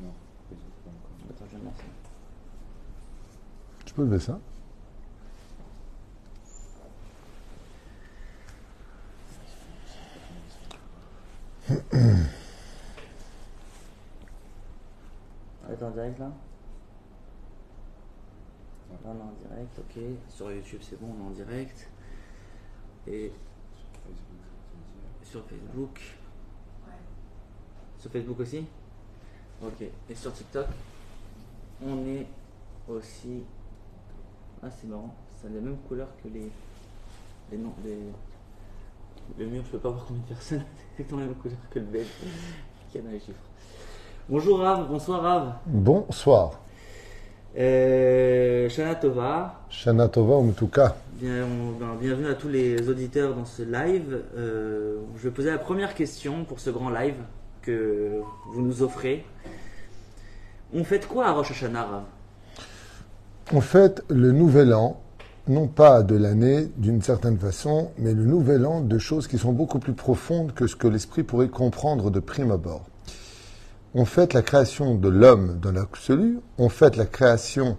Attends, je vais ça. Tu peux lever ça. On est en direct là. Non, non, en direct, ok. Sur YouTube, c'est bon, on est en direct. Et sur Facebook. Sur Facebook aussi? Ok. Et sur TikTok On est aussi. Ah, c'est marrant. Ça a les mêmes couleurs que les. Les noms. Les... Le mur, je peux pas voir combien de personnes. C'est exactement la même couleur que le bel qui a dans les chiffres. Bonjour Rav, bonsoir Rav. Bonsoir. Euh, Shana Tova, Shana Tova Umtuka. Bien- ben, bienvenue à tous les auditeurs dans ce live. Euh, je vais poser la première question pour ce grand live que vous nous offrez. On fait quoi à Rosh Hashanah, On fête le nouvel an, non pas de l'année d'une certaine façon, mais le nouvel an de choses qui sont beaucoup plus profondes que ce que l'esprit pourrait comprendre de prime abord. On fête la création de l'homme dans l'absolu, on fête la création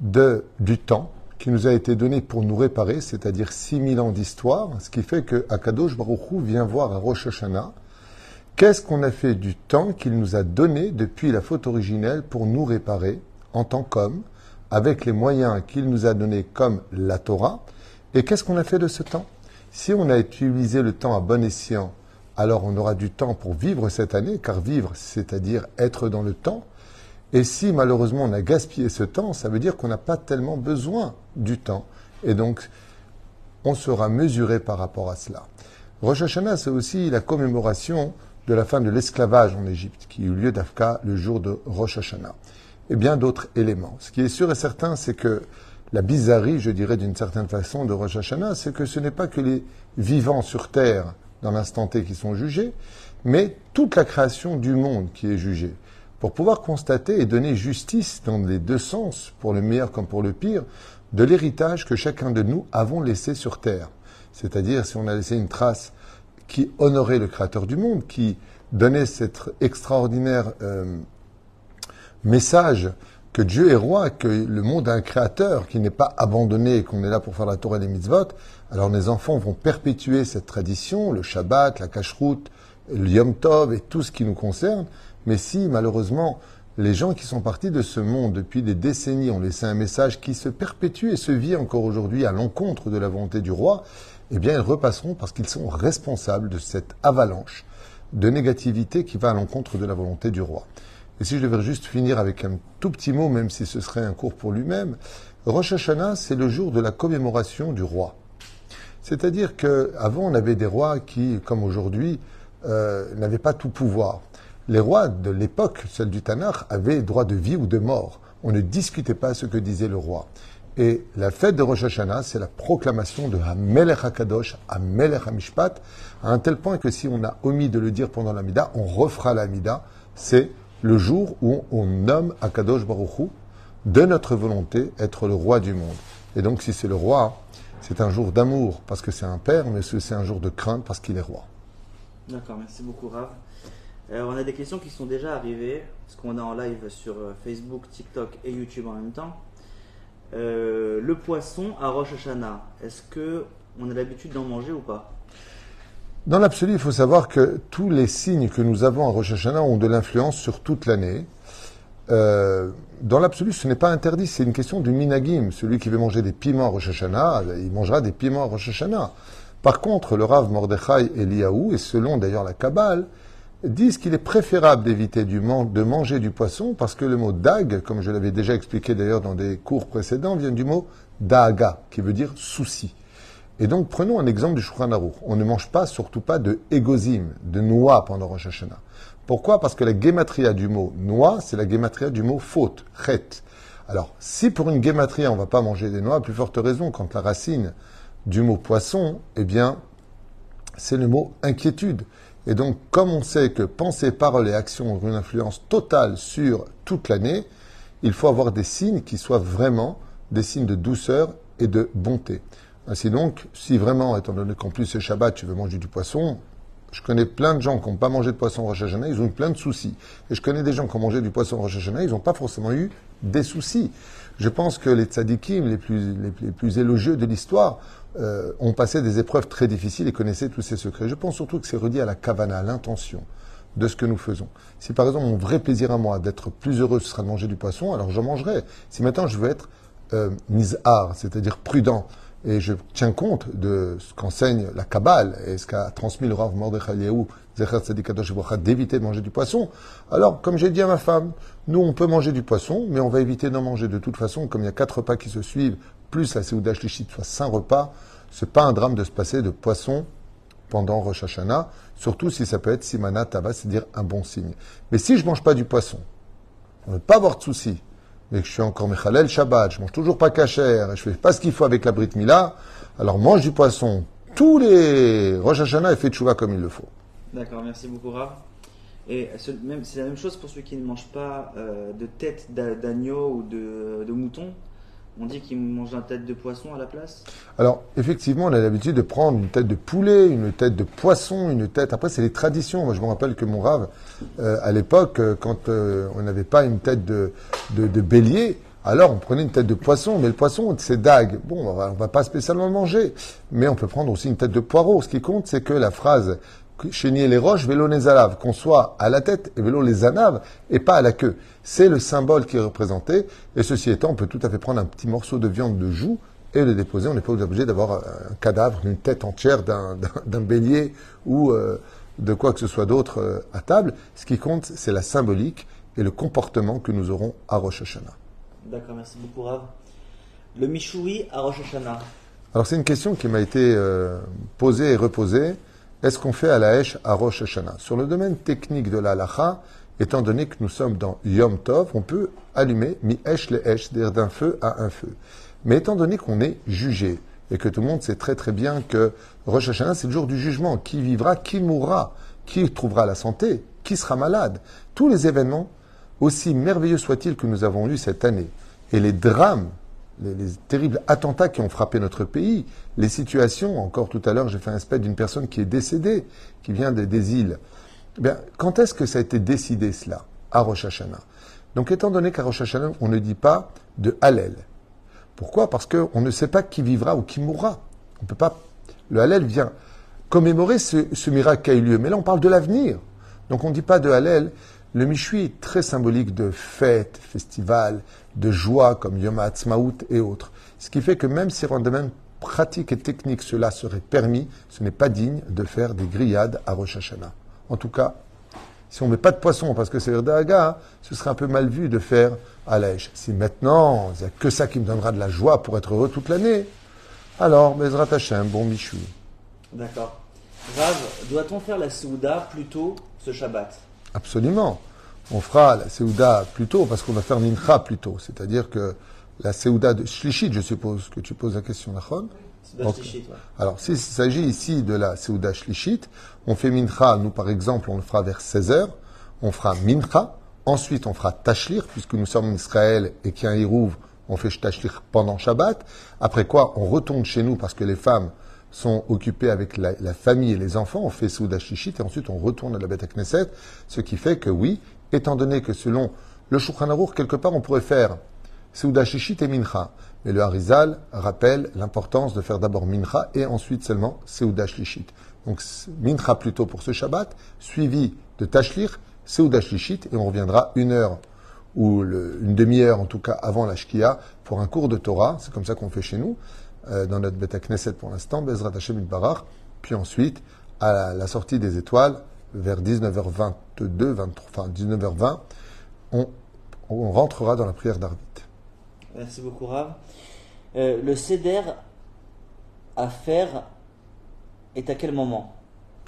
de, du temps qui nous a été donné pour nous réparer, c'est-à-dire 6000 ans d'histoire, ce qui fait que Akadosh Baruch vient voir à Rosh Hashanah qu'est-ce qu'on a fait du temps qu'il nous a donné depuis la faute originelle pour nous réparer en tant qu'homme, avec les moyens qu'il nous a donnés comme la Torah, et qu'est-ce qu'on a fait de ce temps? Si on a utilisé le temps à bon escient, alors on aura du temps pour vivre cette année, car vivre, c'est-à-dire être dans le temps. Et si malheureusement on a gaspillé ce temps, ça veut dire qu'on n'a pas tellement besoin du temps. Et donc, on sera mesuré par rapport à cela. Rosh Hashanah, c'est aussi la commémoration de la fin de l'esclavage en Égypte, qui eut lieu d'Afka le jour de Rosh Hashanah. Et bien d'autres éléments. Ce qui est sûr et certain, c'est que la bizarrerie, je dirais d'une certaine façon, de Rosh Hashanah, c'est que ce n'est pas que les vivants sur terre, dans l'instant T, qui sont jugés, mais toute la création du monde qui est jugée. Pour pouvoir constater et donner justice dans les deux sens, pour le meilleur comme pour le pire, de l'héritage que chacun de nous avons laissé sur terre. C'est-à-dire si on a laissé une trace qui honorait le Créateur du monde, qui donnait cet extraordinaire euh, message que Dieu est roi, que le monde a un créateur, qui n'est pas abandonné et qu'on est là pour faire la Torah et les mitzvot, alors les enfants vont perpétuer cette tradition, le Shabbat, la cacheroute, le Yom Tov et tout ce qui nous concerne. Mais si, malheureusement, les gens qui sont partis de ce monde depuis des décennies ont laissé un message qui se perpétue et se vit encore aujourd'hui à l'encontre de la volonté du roi, eh bien, ils repasseront parce qu'ils sont responsables de cette avalanche de négativité qui va à l'encontre de la volonté du roi. Et si je devais juste finir avec un tout petit mot, même si ce serait un cours pour lui-même, Rosh Hashanah, c'est le jour de la commémoration du roi. C'est-à-dire qu'avant, on avait des rois qui, comme aujourd'hui, euh, n'avaient pas tout pouvoir. Les rois de l'époque, celle du Tanakh, avaient droit de vie ou de mort. On ne discutait pas ce que disait le roi. Et la fête de Rosh Hashanah, c'est la proclamation de Hamelech HaKadosh, Hamelech HaMishpat, à un tel point que si on a omis de le dire pendant l'Amida, on refera l'Amida. C'est le jour où on nomme Akadosh Baruch Hu, de notre volonté, être le roi du monde. Et donc, si c'est le roi, c'est un jour d'amour parce que c'est un père, mais c'est un jour de crainte parce qu'il est roi. D'accord, merci beaucoup Rav. Euh, on a des questions qui sont déjà arrivées, parce qu'on est en live sur euh, Facebook, TikTok et YouTube en même temps. Euh, le poisson à Rosh Hashanah, est-ce que on a l'habitude d'en manger ou pas? Dans l'absolu, il faut savoir que tous les signes que nous avons à Rosh Hashanah ont de l'influence sur toute l'année. Euh, dans l'absolu, ce n'est pas interdit, c'est une question du minagim. Celui qui veut manger des piments à Rosh Hashanah, il mangera des piments à Rosh Hashanah. Par contre, le Rav Mordechai Eliaou, et selon d'ailleurs la Kabbale, disent qu'il est préférable d'éviter de manger du poisson parce que le mot dag, comme je l'avais déjà expliqué d'ailleurs dans des cours précédents, vient du mot daga, qui veut dire souci. Et donc, prenons un exemple du Shulchan. On ne mange pas, surtout pas de égozim, de noix pendant Rosh Hashanah. Pourquoi? Parce que la gématria du mot noix, c'est la gématria du mot faute, chet. Alors, si pour une gématria, on ne va pas manger des noix, à plus forte raison, quand la racine du mot poisson, eh bien, c'est le mot inquiétude. Et donc, comme on sait que pensée, parole et action ont une influence totale sur toute l'année, il faut avoir des signes qui soient vraiment des signes de douceur et de bonté. Ainsi donc, si vraiment, étant donné qu'en plus c'est Shabbat, tu veux manger du poisson, Je connais plein de gens qui n'ont pas mangé de poisson Rosh Hashanah, ils ont eu plein de soucis. Et je connais des gens qui ont mangé du poisson Rosh Hashanah, ils n'ont pas forcément eu des soucis. Je pense que les tzadikim les plus, les, plus élogieux de l'histoire euh, ont passé des épreuves très difficiles et connaissaient tous ces secrets. Je pense surtout que c'est redit à la kavana, à l'intention de ce que nous faisons. Si par exemple mon vrai plaisir à moi d'être plus heureux, ce sera de manger du poisson, alors je mangerai. Si maintenant je veux être euh, art, c'est-à-dire prudent, et je tiens compte de ce qu'enseigne la Kabbale et ce qu'a transmis le Rav Mordechai d'éviter de manger du poisson. Alors, comme j'ai dit à ma femme, nous on peut manger du poisson, mais on va éviter d'en manger de toute façon, comme il y a quatre repas qui se suivent, plus la Seouda Shlichit, soit cinq repas, c'est pas un drame de se passer de poisson pendant Rosh Hashanah, surtout si ça peut être Simana Tava, c'est-à-dire un bon signe. Mais si je mange pas du poisson, on ne veut pas avoir de soucis, mais que je suis encore Mechalel Shabbat, je mange toujours pas cachère, je fais pas ce qu'il faut avec la Brit Mila, alors mange du poisson tous les Rosh Hashanah et fais tchouva comme il le faut. D'accord, merci beaucoup Rav. Et c'est la même chose pour ceux qui ne mangent pas euh, de tête d'agneau ou de mouton? On dit qu'il mange une tête de poisson à la place? Alors, effectivement, on a l'habitude de prendre une tête de poulet, une tête de poisson, une tête. Après, c'est les traditions. Moi, je me rappelle que mon rave, euh, à l'époque, euh, quand euh, on n'avait pas une tête de, bélier, alors on prenait une tête de poisson. Mais le poisson, c'est dague. Bon, on va, va pas spécialement le manger. Mais on peut prendre aussi une tête de poireau. Ce qui compte, c'est que la phrase chénier les roches, vélo les alaves, qu'on soit à la tête et vélo les anaves et pas à la queue. C'est le symbole qui est représenté. Et ceci étant, on peut tout à fait prendre un petit morceau de viande de joue et le déposer. On n'est pas obligé d'avoir un cadavre, une tête entière d'un bélier ou euh, de quoi que ce soit d'autre euh, à table. Ce qui compte, c'est la symbolique et le comportement que nous aurons à Rosh Hashanah. D'accord, merci beaucoup Rav. Le Mishoui à Rosh Hashanah. Alors c'est une question qui m'a été euh, posée et reposée est-ce qu'on fait à la Hesh à Rosh Hashanah? Sur le domaine technique de la halacha, étant donné que nous sommes dans Yom Tov, on peut allumer mi Hesh le Hesh, c'est-à-dire d'un feu à un feu. Mais étant donné qu'on est jugé, et que tout le monde sait très très bien que Rosh Hashanah, c'est le jour du jugement. Qui vivra, qui mourra, qui trouvera la santé, qui sera malade. Tous les événements, aussi merveilleux soient-ils que nous avons eus cette année, et les drames les, terribles attentats qui ont frappé notre pays, les situations, encore tout à l'heure j'ai fait un espèce d'une personne qui est décédée, qui vient des, îles. Eh bien, quand est-ce que ça a été décidé cela À Rosh. Donc étant donné qu'à Rosh on ne dit pas de Hallel. Pourquoi? Parce qu'on ne sait pas qui vivra ou qui mourra. On peut pas. Le Hallel vient commémorer ce, ce miracle qui a eu lieu. Mais là, on parle de l'avenir. Donc on ne dit pas de Hallel. Le Mishui est très symbolique de fête, festival, de joie comme Yom HaAtzmaut et autres. Ce qui fait que même si en domaine pratique et technique cela serait permis, ce n'est pas digne de faire des grillades à Rosh Hashanah. En tout cas, si on ne met pas de poisson parce que c'est Daga, ce serait un peu mal vu de faire à l'Aïch. Si maintenant, il n'y a que ça qui me donnera de la joie pour être heureux toute l'année, alors, Bezrat Hashem, bon Mishui. D'accord. Rav, doit-on faire la Souda plus tôt ce Shabbat? Absolument. On fera la Seouda plus tôt parce qu'on va faire Mincha plus tôt. C'est-à-dire que la Seouda de Shlishit, je suppose que tu poses la question, Nachon okay. Alors, s'il s'agit ici de la Seouda Shlishit, on fait Mincha, nous par exemple, on le fera vers 16h, on fera Mincha, ensuite on fera Tashlir, puisque nous sommes en Israël et qu'il y a un Hirouv, on fait Tashlir pendant Shabbat, après quoi on retourne chez nous parce que les femmes sont occupés avec la, famille et les enfants, on fait Souda Shishit et ensuite on retourne à la Beth Knesset, ce qui fait que oui, étant donné que selon le Shulchan quelque part on pourrait faire Souda Shishit et Mincha, mais le Harizal rappelle l'importance de faire d'abord Mincha et ensuite seulement Souda Shishit. Donc Mincha plutôt pour ce Shabbat, suivi de Tashlir, Souda Shishit et on reviendra une heure ou une demi-heure en tout cas avant la Shkia pour un cours de Torah, c'est comme ça qu'on fait chez nous. Euh, dans notre Beta Knesset pour l'instant, Bezrat Hashem Barach, puis ensuite, à la, sortie des étoiles, vers 19h22, 23, enfin 19h20, on, on, rentrera dans la prière d'Arvit. Merci beaucoup, Rav. Euh, le Seder à faire est à quel moment?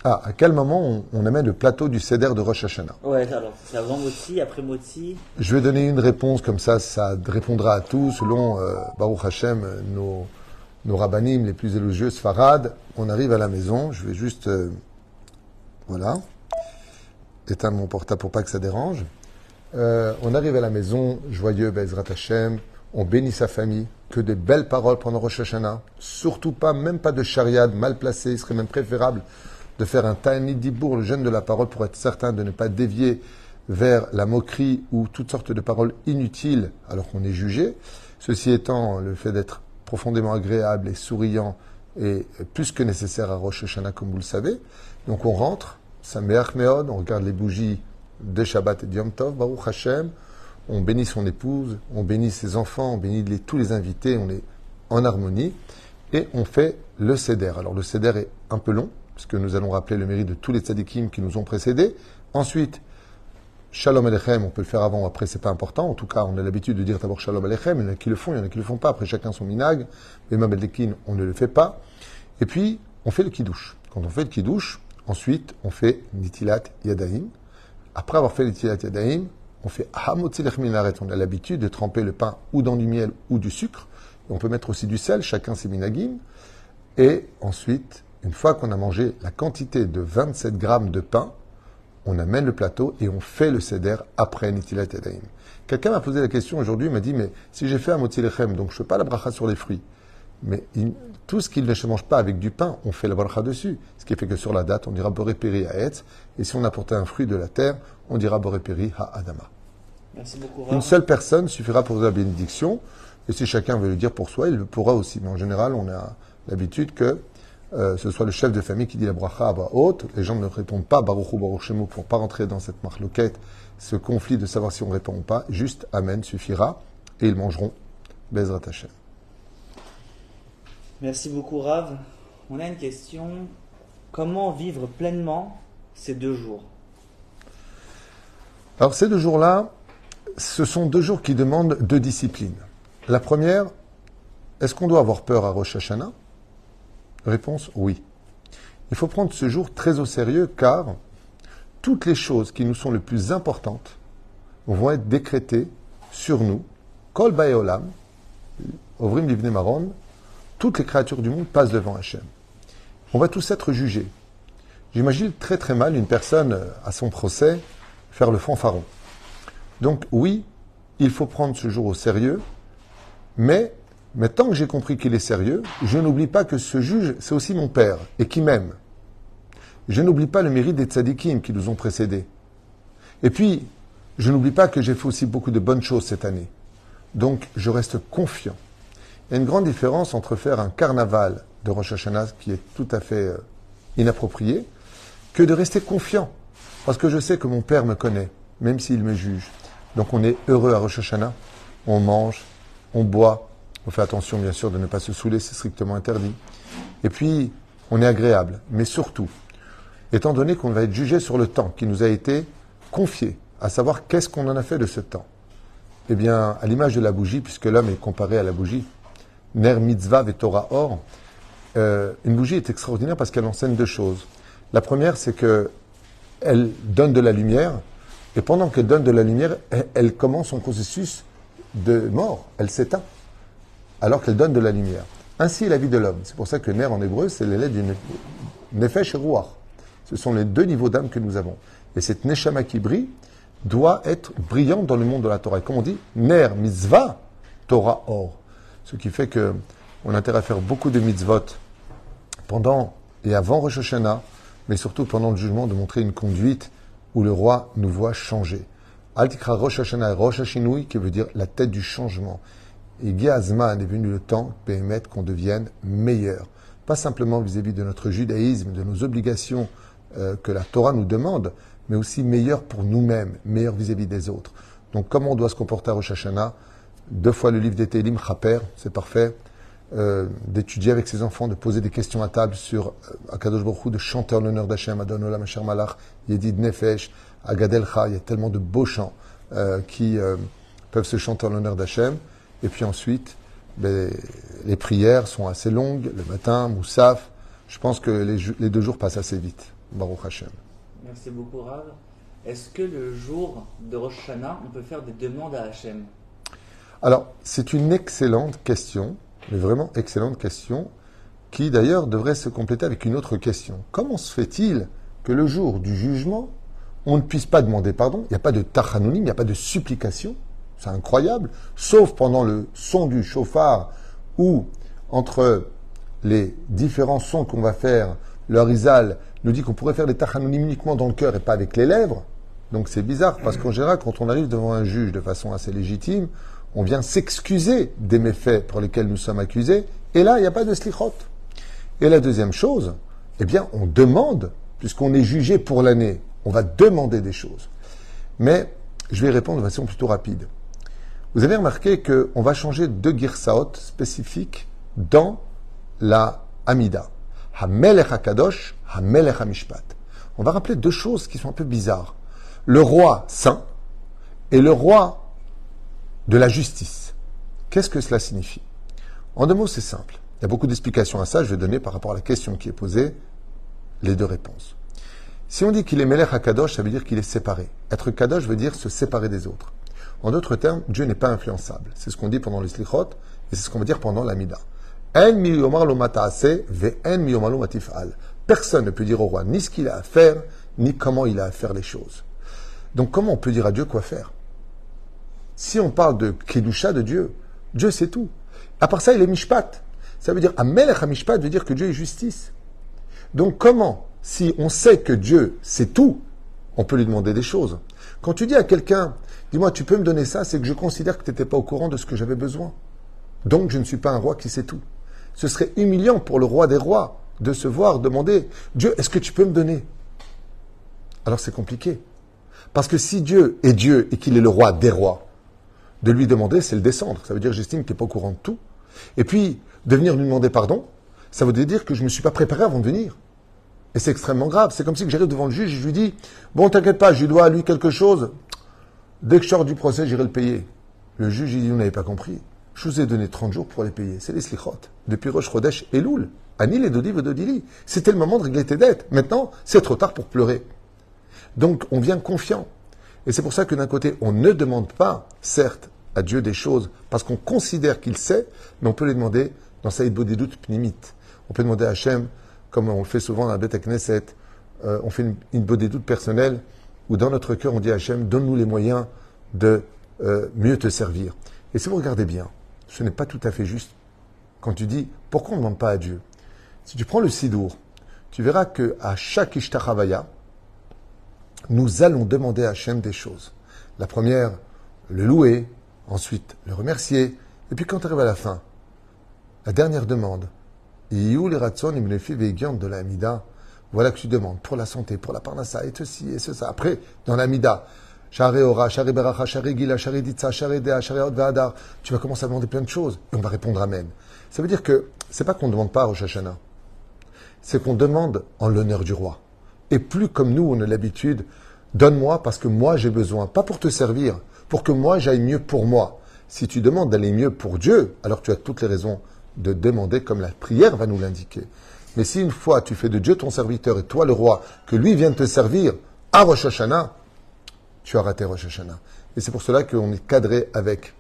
Ah, à quel moment on, amène le plateau du Seder de Rosh Hashanah? Ouais, alors, c'est avant Motsi, après Motsi Je vais donner une réponse, comme ça, ça répondra à tout, selon euh, Baruch Hashem, nos, nos rabbinim les plus élogieux, Farad, on arrive à la maison, je vais juste, euh, voilà, éteindre mon portable pour pas que ça dérange. Euh, on arrive à la maison, joyeux, Bezrat Hashem, on bénit sa famille, que des belles paroles pendant Rosh Hashanah, surtout pas, même pas de chariade mal placée, il serait même préférable de faire un Ta'anit Dibour, le jeûne de la parole, pour être certain de ne pas dévier vers la moquerie ou toutes sortes de paroles inutiles alors qu'on est jugé. Ceci étant, le fait d'être profondément agréable et souriant est plus que nécessaire à Rosh Hashanah, comme vous le savez. Donc on rentre, Sameach Meod, on regarde les bougies de Shabbat et de Yom Tov, Baruch Hashem, on bénit son épouse, on bénit ses enfants, on bénit tous les invités, on est en harmonie, et on fait le Seder. Alors le Seder est un peu long, puisque nous allons rappeler le mérite de tous les tzadikim qui nous ont précédés. Ensuite, Shalom Alechem, on peut le faire avant ou après, c'est pas important. En tout cas, on a l'habitude de dire d'abord Shalom Alechem. Il y en a qui le font, il y en a qui le font pas. Après, chacun son minag. Mais Mabeldekin, on ne le fait pas. Et puis, on fait le kiddush. Quand on fait le kiddush, ensuite, on fait Nitilat Yadaim. Après avoir fait Nitilat Yadaim, on fait Hamotzilech Minaret. On a l'habitude de tremper le pain ou dans du miel ou du sucre. on peut mettre aussi du sel, chacun ses minagim. Et ensuite, une fois qu'on a mangé la quantité de 27 grammes de pain, on amène le plateau et on fait le seder après Nitilat Yadayim. Quelqu'un m'a posé la question aujourd'hui, il m'a dit, mais si j'ai fait un motilechem, donc je ne fais pas la bracha sur les fruits, mais tout ce qu'il ne se mange pas avec du pain, on fait la bracha dessus. Ce qui fait que sur la date, on dira borépéri à Etz, et si on apportait un fruit de la terre, on dira borépéri à Adama. Merci beaucoup. Une seule personne suffira pour la bénédiction, et si chacun veut le dire pour soi, il le pourra aussi. Mais en général, on a l'habitude que euh, ce soit le chef de famille qui dit la bracha à voix haute, les gens ne répondent pas Baruch ou Baruch Shemu pour pas rentrer dans cette marloquette, ce conflit de savoir si on répond ou pas, juste Amen suffira et ils mangeront Bezrat Hashem. Merci beaucoup Rav. On a une question. Comment vivre pleinement ces deux jours? Alors ces deux jours-là, ce sont deux jours qui demandent deux disciplines. La première, est-ce qu'on doit avoir peur à Rosh Hashanah? Réponse oui. Il faut prendre ce jour très au sérieux car toutes les choses qui nous sont les plus importantes vont être décrétées sur nous. Kol Ovrim Livne Maron, toutes les créatures du monde passent devant Hachem. On va tous être jugés. J'imagine très très mal une personne à son procès faire le fanfaron. Donc oui, il faut prendre ce jour au sérieux, mais mais tant que j'ai compris qu'il est sérieux, je n'oublie pas que ce juge, c'est aussi mon père, et qui m'aime. Je n'oublie pas le mérite des tzadikim qui nous ont précédés. Et puis, je n'oublie pas que j'ai fait aussi beaucoup de bonnes choses cette année. Donc, je reste confiant. Il y a une grande différence entre faire un carnaval de Rosh Hashanah, qui est tout à fait euh, inapproprié, que de rester confiant. Parce que je sais que mon père me connaît, même s'il me juge. Donc, on est heureux à Rosh Hashanah. On mange, on boit, on fait attention, bien sûr, de ne pas se saouler, c'est strictement interdit. Et puis, on est agréable. Mais surtout, étant donné qu'on va être jugé sur le temps qui nous a été confié, à savoir qu'est-ce qu'on en a fait de ce temps? Eh bien, à l'image de la bougie, puisque l'homme est comparé à la bougie, Ner mitzvah et Torah or, euh, une bougie est extraordinaire parce qu'elle enseigne deux choses. La première, c'est que elle donne de la lumière, et pendant qu'elle donne de la lumière, elle commence son processus de mort, elle s'éteint alors qu'elle donne de la lumière. Ainsi est la vie de l'homme. C'est pour ça que ner en hébreu, c'est l'élève du nefesh et ruach. Ce sont les deux niveaux d'âme que nous avons. Et cette neshama qui brille doit être brillante dans le monde de la Torah. Et comme on dit, ner mitzvah, Torah or. Ce qui fait que on a intérêt à faire beaucoup de mitzvot pendant et avant Rosh Hashanah, mais surtout pendant le jugement, de montrer une conduite où le roi nous voit changer. Altikra Rosh Hashanah et Rosh Hashinui, qui veut dire la tête du changement. Et Gazman est venu le temps, permettre qu'on devienne meilleur. Pas simplement vis-à-vis de notre judaïsme, de nos obligations euh, que la Torah nous demande, mais aussi meilleur pour nous-mêmes, meilleur vis-à-vis des autres. Donc comment on doit se comporter à Rosh Hashanah? Deux fois le livre des Télim, Chaper, c'est parfait. Euh, d'étudier avec ses enfants, de poser des questions à table sur euh, Akadosh Baruch Hu, de chanter en l'honneur d'Hachem, Adon Olam, Malach, Yedid Nefesh, Agadel il y a tellement de beaux chants qui peuvent se chanter en l'honneur d'Hachem. Et puis ensuite, ben, les prières sont assez longues, le matin, Moussaf. Je pense que les, deux jours passent assez vite. Baruch Hashem. Merci beaucoup, Rav. Est-ce que le jour de Rosh Hashanah, on peut faire des demandes à Hachem? Alors, c'est une excellente question, mais vraiment excellente question, qui d'ailleurs devrait se compléter avec une autre question. Comment se fait-il que le jour du jugement, on ne puisse pas demander pardon Il n'y a pas de tachanonim, il n'y a pas de supplication c'est incroyable. Sauf pendant le son du chauffard ou entre les différents sons qu'on va faire Le Harizal nous dit qu'on pourrait faire les tachanonim uniquement dans le cœur et pas avec les lèvres. Donc c'est bizarre, parce qu'en général, quand on arrive devant un juge de façon assez légitime, on vient s'excuser des méfaits pour lesquels nous sommes accusés, et là, il n'y a pas de slichot. Et la deuxième chose, eh bien, on demande, puisqu'on est jugé pour l'année, on va demander des choses. Mais je vais répondre de façon plutôt rapide. Vous avez remarqué qu'on va changer deux girsaot spécifiques dans la Amida. Hamelech HaKadosh, Hamelech HaMishpat. On va rappeler deux choses qui sont un peu bizarres. Le roi saint et le roi de la justice. Qu'est-ce que cela signifie? En deux mots, c'est simple. Il y a beaucoup d'explications à ça. Je vais donner par rapport à la question qui est posée les deux réponses. Si on dit qu'il est Melech HaKadosh, ça veut dire qu'il est séparé. Être Kadosh veut dire se séparer des autres. En d'autres termes, Dieu n'est pas influençable. C'est ce qu'on dit pendant le Slichot et c'est ce qu'on va dire pendant l'Amida. Personne ne peut dire au roi ni ce qu'il a à faire, ni comment il a à faire les choses. Donc comment on peut dire à Dieu quoi faire? Si on parle de Kedusha de Dieu, Dieu c'est tout. À part ça, il est Mishpat. Ça veut dire, Amelech Mishpat veut dire que Dieu est justice. Donc comment, si on sait que Dieu c'est tout, on peut lui demander des choses? Quand tu dis à quelqu'un, dis-moi, tu peux me donner ça, c'est que je considère que tu n'étais pas au courant de ce que j'avais besoin. Donc je ne suis pas un roi qui sait tout. Ce serait humiliant pour le roi des rois de se voir demander Dieu, est-ce que tu peux me donner? Alors c'est compliqué. Parce que si Dieu est Dieu et qu'il est le roi des rois, de lui demander, c'est le descendre. Ça veut dire j'estime qu'il n'est pas au courant de tout. Et puis, de venir lui demander pardon, ça veut dire que je ne me suis pas préparé avant de venir. Et c'est extrêmement grave. C'est comme si j'arrive devant le juge et je lui dis Bon, t'inquiète pas, je lui dois à lui quelque chose. Dès que je sors du procès, j'irai le payer. Le juge, il dit Vous n'avez pas compris. Je vous ai donné 30 jours pour les payer. C'est les slichot. Depuis Roche Rodesh et Loul. Anil et Dodiv et Dodili. C'était le moment de régler tes dettes. Maintenant, c'est trop tard pour pleurer. Donc, on vient confiant. Et c'est pour ça que d'un côté, on ne demande pas, certes, à Dieu des choses parce qu'on considère qu'il sait, mais on peut les demander dans Saïd doutes Pnimit. On peut demander à Hachem, comme on le fait souvent dans la Beth Knesset, euh, on fait une, une personnelle où dans notre cœur on dit à Hachem, donne-nous les moyens de euh, mieux te servir. Et si vous regardez bien, ce n'est pas tout à fait juste. Quand tu dis, pourquoi on ne demande pas à Dieu? Si tu prends le Sidour, tu verras que à chaque Ishtachavaya, nous allons demander à Hachem des choses. La première, le louer, ensuite le remercier, et puis quand tu arrives à la fin, la dernière demande, de la Amida, voilà que tu demandes pour la santé, pour la parnassa, et ceci, et ceci. Après, dans l'Amida, tu vas commencer à demander plein de choses, et on va répondre Amen. Ça veut dire que c'est pas qu'on ne demande pas à Rosh Hashanah, c'est qu'on demande en l'honneur du roi. Et plus comme nous, on a l'habitude, donne-moi parce que moi j'ai besoin, pas pour te servir, pour que moi j'aille mieux pour moi. Si tu demandes d'aller mieux pour Dieu, alors tu as toutes les raisons de demander comme la prière va nous l'indiquer. Mais si une fois tu fais de Dieu ton serviteur et toi le roi, que lui vienne te servir à Rosh Hashanah, tu as raté Rosh Hashanah. Et c'est pour cela qu'on est cadré avec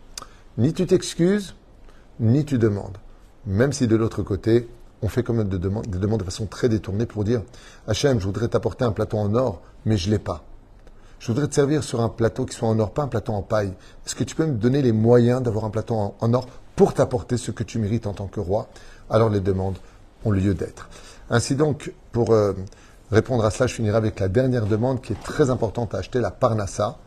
ni tu t'excuses, ni tu demandes. Même si de l'autre côté, on fait comme des des demandes de façon très détournée pour dire Hachem, je voudrais t'apporter un plateau en or, mais je ne l'ai pas. Je voudrais te servir sur un plateau qui soit en or, pas un plateau en paille. Est-ce que tu peux me donner les moyens d'avoir un plateau en, or pour t'apporter ce que tu mérites en tant que roi? Alors les demandes ont lieu d'être. Ainsi donc, pour euh, répondre à cela, je finirai avec la dernière demande qui est très importante à acheter, la Parnassa,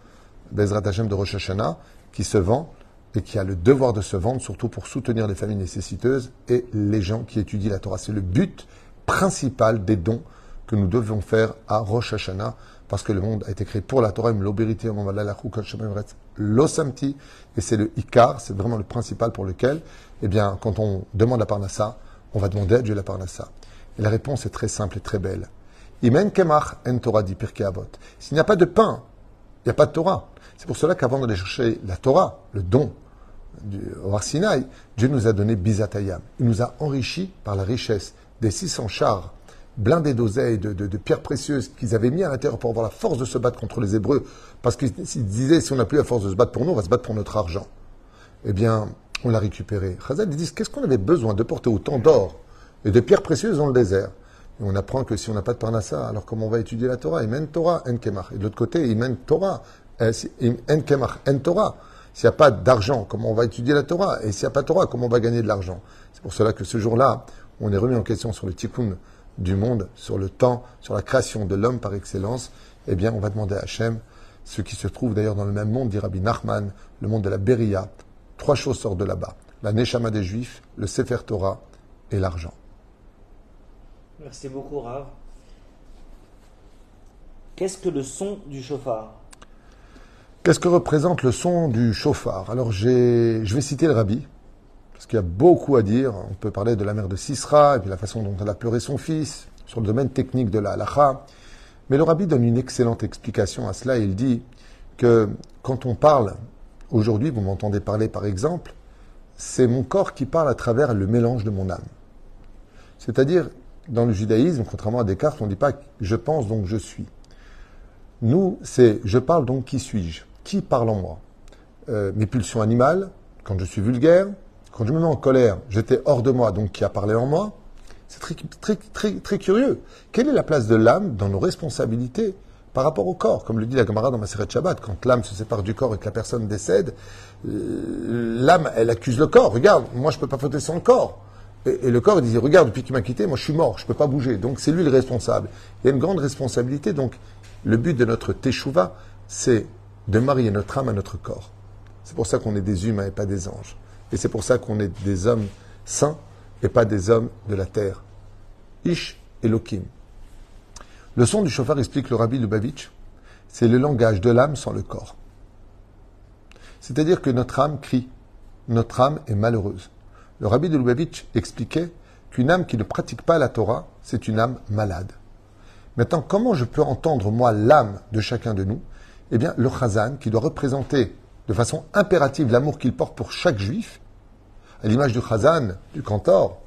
Bezrat Hashem de Rosh Hashanah, qui se vend et qui a le devoir de se vendre, surtout pour soutenir les familles nécessiteuses et les gens qui étudient la Torah. C'est le but principal des dons que nous devons faire à Rosh Hashanah parce que le monde a été créé pour la Torah, l'osamti, et c'est le ikar, c'est vraiment le principal pour lequel, eh bien, quand on demande la parnassa, on va demander à Dieu la parnassa. Et la réponse est très simple et très belle. Imen kemach en Torah dit Avot. S'il n'y a pas de pain, il n'y a pas de Torah. C'est pour cela qu'avant d'aller chercher la Torah, le don du Sinaï, Dieu nous a donné Bizatayam. Il nous a enrichi par la richesse des 600 chars blindés d'oseilles, de, de, pierres précieuses qu'ils avaient mis à l'intérieur pour avoir la force de se battre contre les Hébreux, parce qu'ils disaient si on n'a plus la force de se battre pour nous, on va se battre pour notre argent. Eh bien, on l'a récupéré. Chazal, ils disent qu'est-ce qu'on avait besoin de porter autant d'or et de pierres précieuses dans le désert? Et on apprend que si on n'a pas de parnassa, alors comment on va étudier la Torah? Imen Torah, en. Et de l'autre côté, Imen Torah, euh, en kemach, en Torah. S'il n'y a pas d'argent, comment on va étudier la Torah? Et s'il n'y a pas de Torah, comment on va gagner de l'argent? C'est pour cela que ce jour-là, on est remis en question sur le tikkun du monde, sur le temps, sur la création de l'homme par excellence, eh bien, on va demander à Hachem, ce qui se trouve d'ailleurs dans le même monde, dit Rabbi Nachman, le monde de la Beria. Trois choses sortent de là-bas la Neshama des Juifs, le Sefer Torah et l'argent. Merci beaucoup, Rav. Qu'est-ce que le son du chauffard? Qu'est-ce que représente le son du chauffard? Alors, je vais citer le rabbi, parce qu'il y a beaucoup à dire. On peut parler de la mère de Sisra, et puis la façon dont elle a pleuré son fils, sur le domaine technique de la halacha. Mais le rabbi donne une excellente explication à cela. Il dit que quand on parle, aujourd'hui, vous m'entendez parler par exemple, c'est mon corps qui parle à travers le mélange de mon âme. C'est-à-dire, dans le judaïsme, contrairement à Descartes, on ne dit pas je pense donc je suis. Nous, c'est je parle donc qui suis-je? Qui parle en moi? Euh, Mes pulsions animales, quand je suis vulgaire, quand je me mets en colère, j'étais hors de moi, donc qui a parlé en moi C'est très, très, très, très curieux. Quelle est la place de l'âme dans nos responsabilités par rapport au corps? Comme le dit la camarade dans ma série de Shabbat, quand l'âme se sépare du corps et que la personne décède, euh, l'âme, elle accuse le corps. Regarde, moi je ne peux pas fauter sans le corps. Et, le corps, il dit, regarde, depuis qu'il m'a quitté, moi je suis mort, je ne peux pas bouger. Donc c'est lui le responsable. Il y a une grande responsabilité. Donc le but de notre teshuva, c'est de marier notre âme à notre corps. C'est pour ça qu'on est des humains et pas des anges. Et c'est pour ça qu'on est des hommes saints et pas des hommes de la terre. Ish et Lokim. Le son du chauffard, explique le rabbi Lubavitch, c'est le langage de l'âme sans le corps. C'est-à-dire que notre âme crie, notre âme est malheureuse. Le rabbi de Lubavitch expliquait qu'une âme qui ne pratique pas la Torah, c'est une âme malade. Maintenant, comment je peux entendre, moi, l'âme de chacun de nous? Eh bien, le chazan, qui doit représenter de façon impérative l'amour qu'il porte pour chaque juif, l'image du chazan, du cantor,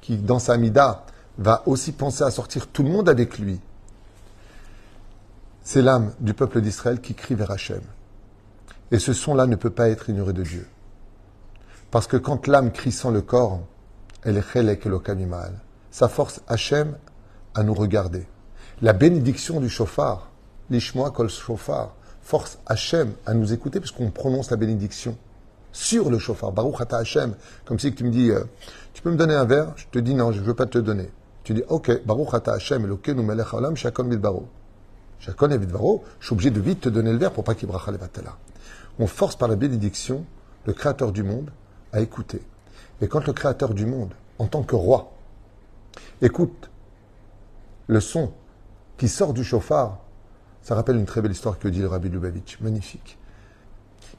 qui, dans sa mida, va aussi penser à sortir tout le monde avec lui. C'est l'âme du peuple d'Israël qui crie vers Hachem. Et ce son-là ne peut pas être ignoré de Dieu. Parce que quand l'âme crie sans le corps, elle est chelek mal. Ça force Hachem à nous regarder. La bénédiction du chauffard, l'ishmoa kol force Hachem à nous écouter puisqu'on prononce la bénédiction sur le chauffard. Baruch ata Hachem. Comme si tu me dis, euh, tu peux me donner un verre? Je te dis non, je ne veux pas te donner. Tu dis, ok, Baruch ata Hachem, Elokeinu melech haolam, shakon baro. Shakon baro, je suis obligé de vite te donner le verre pour pas qu'il bracha levatala. On force par la bénédiction le Créateur du monde à écouter. Et quand le Créateur du monde, en tant que roi, écoute le son qui sort du chauffard, ça rappelle une très belle histoire que dit le Rabbi Lubavitch, magnifique.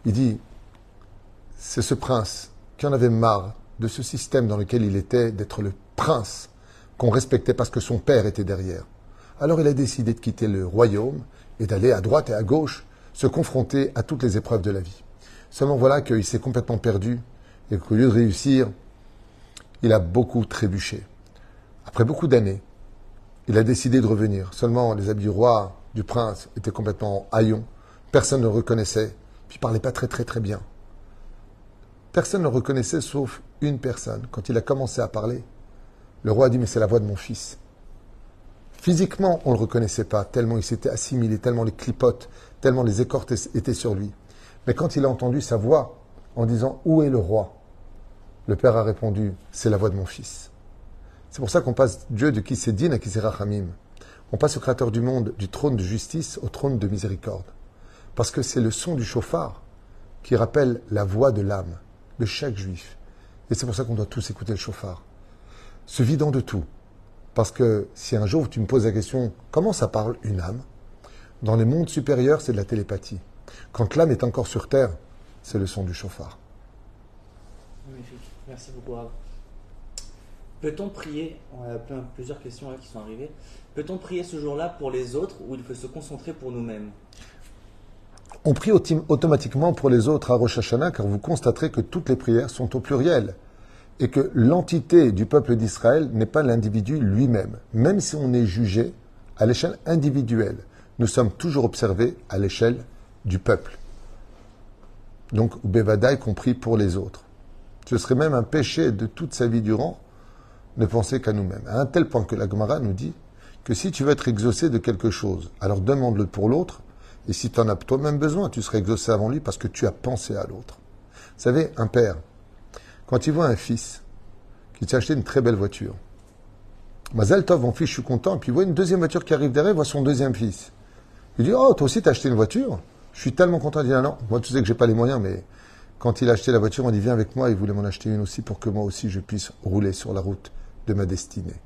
Il dit, c'est ce prince qui en avait marre de ce système dans lequel il était, d'être le prince qu'on respectait parce que son père était derrière. Alors il a décidé de quitter le royaume et d'aller à droite et à gauche se confronter à toutes les épreuves de la vie. Seulement voilà qu'il s'est complètement perdu et qu'au lieu de réussir, il a beaucoup trébuché. Après beaucoup d'années, il a décidé de revenir. Seulement les habits du roi, du prince, étaient complètement haillons. Personne ne le reconnaissait, puis il parlait pas très très très bien. Personne ne le reconnaissait sauf une personne. Quand il a commencé à parler, le roi a dit Mais c'est la voix de mon fils. Physiquement, on ne le reconnaissait pas, tellement il s'était assimilé, tellement les clipotes, tellement les écortes étaient sur lui. Mais quand il a entendu sa voix en disant Où est le roi? Le père a répondu C'est la voix de mon fils. C'est pour ça qu'on passe Dieu de qui c'est din à qui c'est rachamim. On passe au Créateur du monde du trône de justice au trône de miséricorde. Parce que c'est le son du chauffard qui rappelle la voix de l'âme de chaque juif. Et c'est pour ça qu'on doit tous écouter le chauffard. Se vidant de tout. Parce que si un jour tu me poses la question comment ça parle une âme? Dans les mondes supérieurs, c'est de la télépathie. Quand l'âme est encore sur terre, c'est le son du chauffard. Merci beaucoup, Peut-on prier On a plein, plusieurs questions qui sont arrivées. Peut-on prier ce jour-là pour les autres ou il faut se concentrer pour nous-mêmes? On prie automatiquement pour les autres à Rosh Hashanah car vous constaterez que toutes les prières sont au pluriel et que l'entité du peuple d'Israël n'est pas l'individu lui-même. Même si on est jugé à l'échelle individuelle, nous sommes toujours observés à l'échelle du peuple. Donc, Bevada est compris pour les autres. Ce serait même un péché de toute sa vie durant ne penser qu'à nous-mêmes. À un tel point que la Gemara nous dit que si tu veux être exaucé de quelque chose, alors demande-le pour l'autre, et si tu en as toi-même besoin, tu seras exaucé avant lui parce que tu as pensé à l'autre. Vous savez, un père, quand il voit un fils qui s'est acheté une très belle voiture, Mazel Tov, mon fils, je suis content. Et puis il voit une deuxième voiture qui arrive derrière, il voit son deuxième fils. Il dit, oh, toi aussi, t'as acheté une voiture Je suis tellement content. Il dit, ah non, moi, tu sais que j'ai pas les moyens, mais quand il a acheté la voiture, on dit, viens avec moi, il voulait m'en acheter une aussi pour que moi aussi, je puisse rouler sur la route de ma destinée.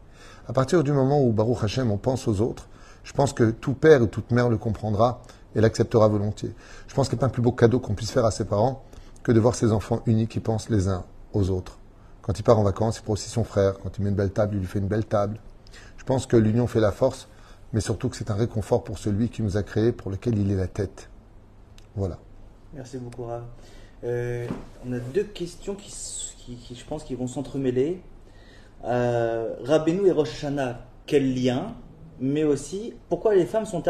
À partir du moment où Baruch Hashem, on pense aux autres, je pense que tout père ou toute mère le comprendra et l'acceptera volontiers. Je pense qu'il n'y a pas un plus beau cadeau qu'on puisse faire à ses parents que de voir ses enfants unis qui pensent les uns aux autres. Quand il part en vacances, il prend aussi son frère. Quand il met une belle table, il lui fait une belle table. Je pense que l'union fait la force, mais surtout que c'est un réconfort pour celui qui nous a créés, pour lequel il est la tête. Voilà. Merci beaucoup, Rav. Euh, on a deux questions qui, je pense, qui vont s'entremêler. Euh, et Rosh quel lien Mais aussi, pourquoi les femmes sont,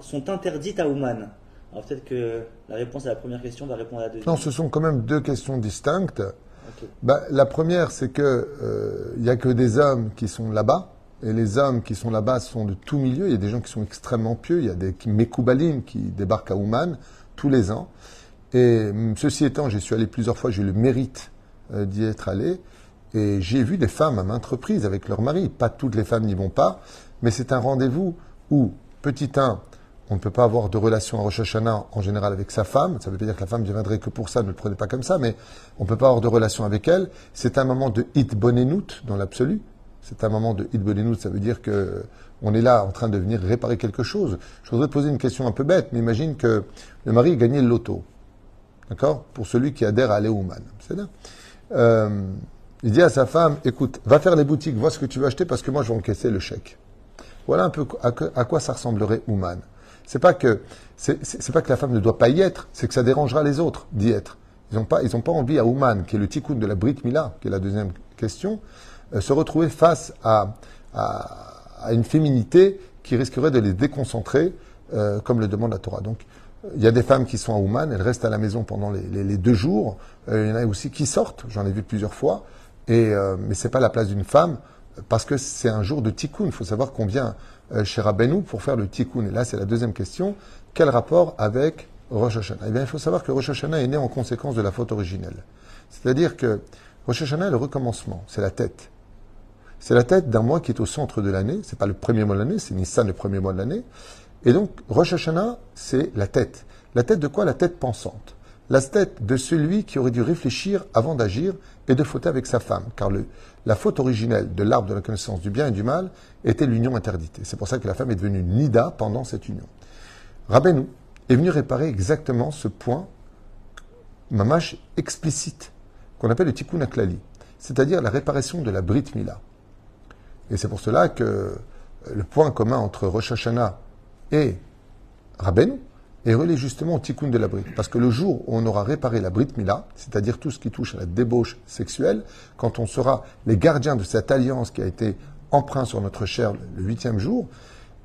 sont interdites à Ouman? Alors peut-être que la réponse à la première question va répondre à la deuxième. Non, ce sont quand même deux questions distinctes. Bah, la première, c'est que il euh, n'y a que des hommes qui sont là-bas. Et les hommes qui sont là-bas sont de tout milieu. Il y a des gens qui sont extrêmement pieux. Il y a des Mekoubalim qui débarquent à Ouman tous les ans. Et hum, ceci étant, j'y suis allé plusieurs fois, j'ai eu le mérite euh, d'y être allé. Et j'ai vu des femmes à maintes reprises avec leur mari. Pas toutes les femmes n'y vont pas, mais c'est un rendez-vous où, petit 1, on ne peut pas avoir de relation à Rosh Hashanah en général avec sa femme. Ça ne veut pas dire que la femme viendrait que pour ça, ne le prenez pas comme ça, mais on ne peut pas avoir de relation avec elle. C'est un moment de hit bonenout dans l'absolu. C'est un moment de hit bonenout, ça veut dire que on est là en train de venir réparer quelque chose. Je voudrais te poser une question un peu bête, mais imagine que le mari gagnait le loto. D'accord Pour celui qui adhère à Léouman. C'est. Euh, il dit à sa femme, écoute, va faire les boutiques, vois ce que tu veux acheter parce que moi je vais encaisser le chèque. Voilà un peu à, quoi ça ressemblerait Ouman. C'est pas que c'est pas que la femme ne doit pas y être, c'est que ça dérangera les autres d'y être. Ils n'ont pas envie à Ouman, qui est le tikkun de la Brit Mila, qui est la deuxième question, euh, se retrouver face à, une féminité qui risquerait de les déconcentrer, euh, comme le demande la Torah. Donc il y a des femmes qui sont à Ouman, elles restent à la maison pendant les, deux jours. Euh, il y en a aussi qui sortent, j'en ai vu plusieurs fois. Et, mais ce n'est pas la place d'une femme, parce que c'est un jour de tikkun. Il faut savoir vient euh, chez Rabbeinu pour faire le tikkun. Et là, c'est la deuxième question. Quel rapport avec Rosh Hashanah? Eh bien, il faut savoir que Rosh Hashanah est né en conséquence de la faute originelle. C'est-à-dire que Rosh Hashanah est le recommencement, c'est la tête. C'est la tête d'un mois qui est au centre de l'année. C'est pas le premier mois de l'année, c'est Nissan le premier mois de l'année. Et donc, Rosh Hashanah, c'est la tête. La tête de quoi? La tête pensante. La tête de celui qui aurait dû réfléchir avant d'agir et de fauter avec sa femme. Car le, la faute originelle de l'arbre de la connaissance du bien et du mal était l'union interdite. C'est pour ça que la femme est devenue Nida pendant cette union. Rabbeinu est venu réparer exactement ce point, mamash explicite, qu'on appelle le tikkun aklali, c'est-à-dire la réparation de la Brit Mila. Et c'est pour cela que le point commun entre Rosh Hashanah et Rabbeinu est relié justement au tikkun de la Brit. Parce que le jour où on aura réparé la Brit Mila, c'est-à-dire tout ce qui touche à la débauche sexuelle, quand on sera les gardiens de cette alliance qui a été emprunt sur notre chair le huitième jour,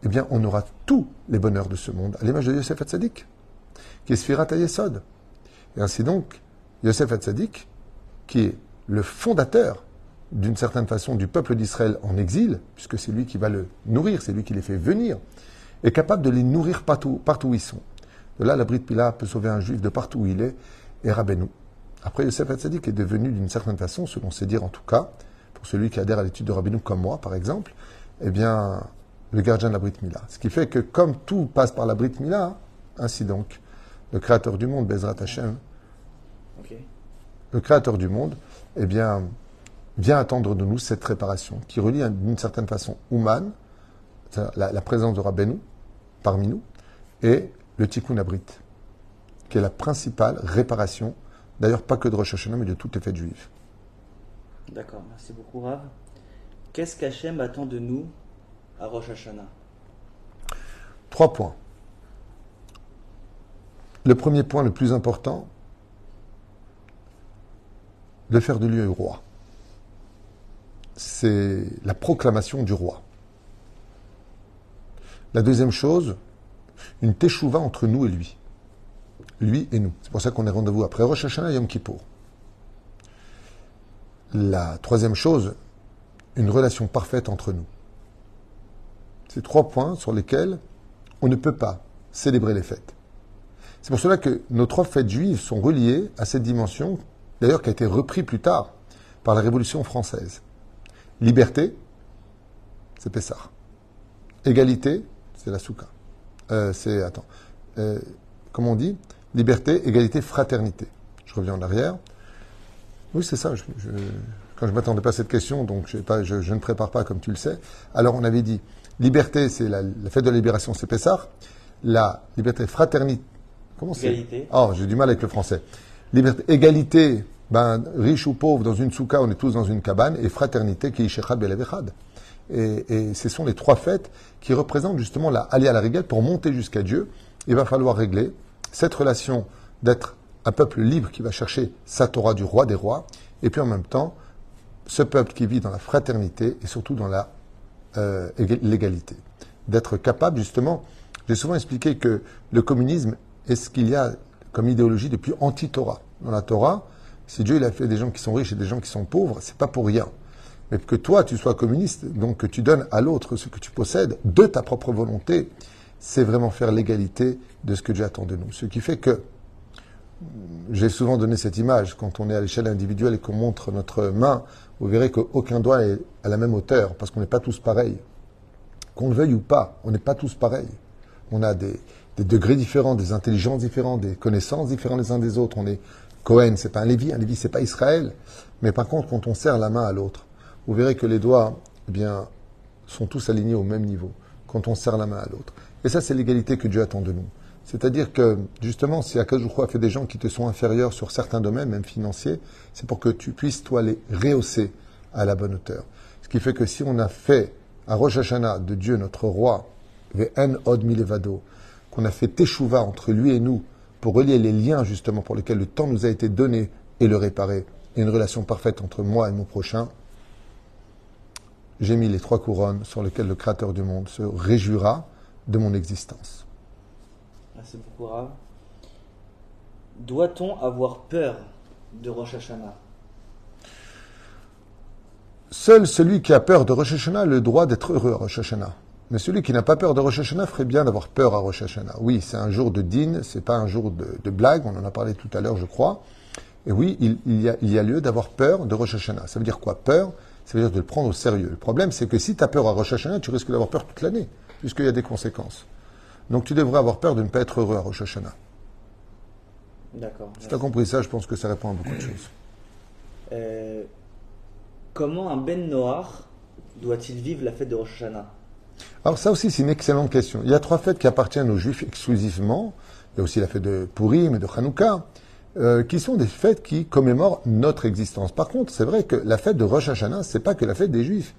eh bien, on aura tous les bonheurs de ce monde, à l'image de Yosef Hatzadik, qui est Sfirat Yesod. Et ainsi donc, Yosef Hatzadik, qui est le fondateur, d'une certaine façon, du peuple d'Israël en exil, puisque c'est lui qui va le nourrir, c'est lui qui les fait venir, est capable de les nourrir partout, partout où ils sont. De là, la Brit Pila peut sauver un juif de partout où il est, et Rabbeinu. Après, Yosef Hatzadik est devenu, d'une certaine façon, selon ses dires en tout cas, pour celui qui adhère à l'étude de Rabbeinu comme moi, par exemple, eh bien, le gardien de la Brit Mila. Ce qui fait que, comme tout passe par la Brit Mila, ainsi donc, le créateur du monde, Bezrat Hashem, le créateur du monde, eh bien, vient attendre de nous cette réparation qui relie d'une certaine façon Ouman, la, présence de Rabbeinu parmi nous, et le Tikkun Abrit, qui est la principale réparation, d'ailleurs pas que de Rosh Hashanah, mais de toutes les fêtes juives. D'accord, merci beaucoup Rav. Qu'est-ce qu'Hachem attend de nous à Rosh Hashanah? Trois points. Le premier point, le plus important, de faire de lui un roi. C'est la proclamation du roi. La deuxième chose, une teshuva entre nous et lui. Lui et nous. C'est pour ça qu'on est rendez-vous après Rosh Hashanah et Yom Kippour. La troisième chose, une relation parfaite entre nous. Ces trois points sur lesquels on ne peut pas célébrer les fêtes. C'est pour cela que nos trois fêtes juives sont reliées à cette dimension, d'ailleurs qui a été repris plus tard par la Révolution française. Liberté, c'est Pessah. Égalité, c'est la souka. Euh, c'est, attends, euh, comment on dit? Liberté, égalité, fraternité. Je reviens en arrière. Oui, c'est ça. Je, je, quand je ne m'attendais pas à cette question, donc pas, je, ne prépare pas comme tu le sais. Alors on avait dit, liberté, c'est la, fête de la libération, c'est Pessah. La liberté, fraternité. Comment c'est? Égalité. Oh, j'ai du mal avec le français. Liberté, égalité, ben, riche ou pauvre, dans une souka, on est tous dans une cabane, et fraternité, qui est Shechad. Et, ce sont les trois fêtes qui représentent justement la Ali à la rigueur pour monter jusqu'à Dieu. Il va falloir régler cette relation d'être un peuple libre qui va chercher sa Torah du roi des rois, et puis en même temps, ce peuple qui vit dans la fraternité et surtout dans la euh, l'égalité. D'être capable, justement, j'ai souvent expliqué que le communisme est ce qu'il y a comme idéologie depuis anti-Torah. Dans la Torah, si Dieu il a fait des gens qui sont riches et des gens qui sont pauvres, c'est pas pour rien. Mais que toi, tu sois communiste, donc que tu donnes à l'autre ce que tu possèdes de ta propre volonté, c'est vraiment faire l'égalité de ce que Dieu attend de nous. Ce qui fait que, j'ai souvent donné cette image, quand on est à l'échelle individuelle et qu'on montre notre main, vous verrez qu'aucun doigt est à la même hauteur, parce qu'on n'est pas tous pareils. Qu'on le veuille ou pas, on n'est pas tous pareils. On a des, degrés différents, des intelligences différentes, des connaissances différentes les uns des autres. On est Cohen, c'est pas un Lévi, un Lévi, c'est pas Israël. Mais par contre, quand on serre la main à l'autre, vous verrez que les doigts, eh bien, sont tous alignés au même niveau quand on serre la main à l'autre. Et ça, c'est l'égalité que Dieu attend de nous. C'est-à-dire que, justement, si Akajoukou a fait des gens qui te sont inférieurs sur certains domaines, même financiers, c'est pour que tu puisses, toi, les rehausser à la bonne hauteur. Ce qui fait que si on a fait à Rosh Hashanah de Dieu notre roi, Ve'en Od qu'on a fait Teshuvah entre lui et nous, pour relier les liens, justement, pour lesquels le temps nous a été donné et le réparer, et une relation parfaite entre moi et mon prochain, j'ai mis les trois couronnes sur lesquelles le Créateur du monde se réjouira de mon existence. Merci beaucoup, Rav. Doit-on avoir peur de Rosh Hashanah? Seul celui qui a peur de Rosh Hashanah a le droit d'être heureux à Rosh Hashanah. Mais celui qui n'a pas peur de Rosh Hashanah ferait bien d'avoir peur à Rosh Hashanah. Oui, c'est un jour de din, c'est pas un jour de, blague, on en a parlé tout à l'heure, je crois. Et oui, il, y, a, il y, a, lieu d'avoir peur de Rosh Hashanah. Ça veut dire quoi? Peur, ça veut dire de le prendre au sérieux. Le problème, c'est que si tu as peur à Rosh Hashanah, tu risques d'avoir peur toute l'année, puisqu'il y a des conséquences. Donc tu devrais avoir peur de ne pas être heureux à Rosh Hashanah. D'accord. Si tu as compris ça, je pense que ça répond à beaucoup de choses. Euh, comment un Ben Noir doit-il vivre la fête de Rosh Hashanah? Alors ça aussi, c'est une excellente question. Il y a trois fêtes qui appartiennent aux Juifs exclusivement. Il y a aussi la fête de Purim et de Hanouka, euh, qui sont des fêtes qui commémorent notre existence. Par contre, c'est vrai que la fête de Rosh Hashanah, c'est pas que la fête des Juifs.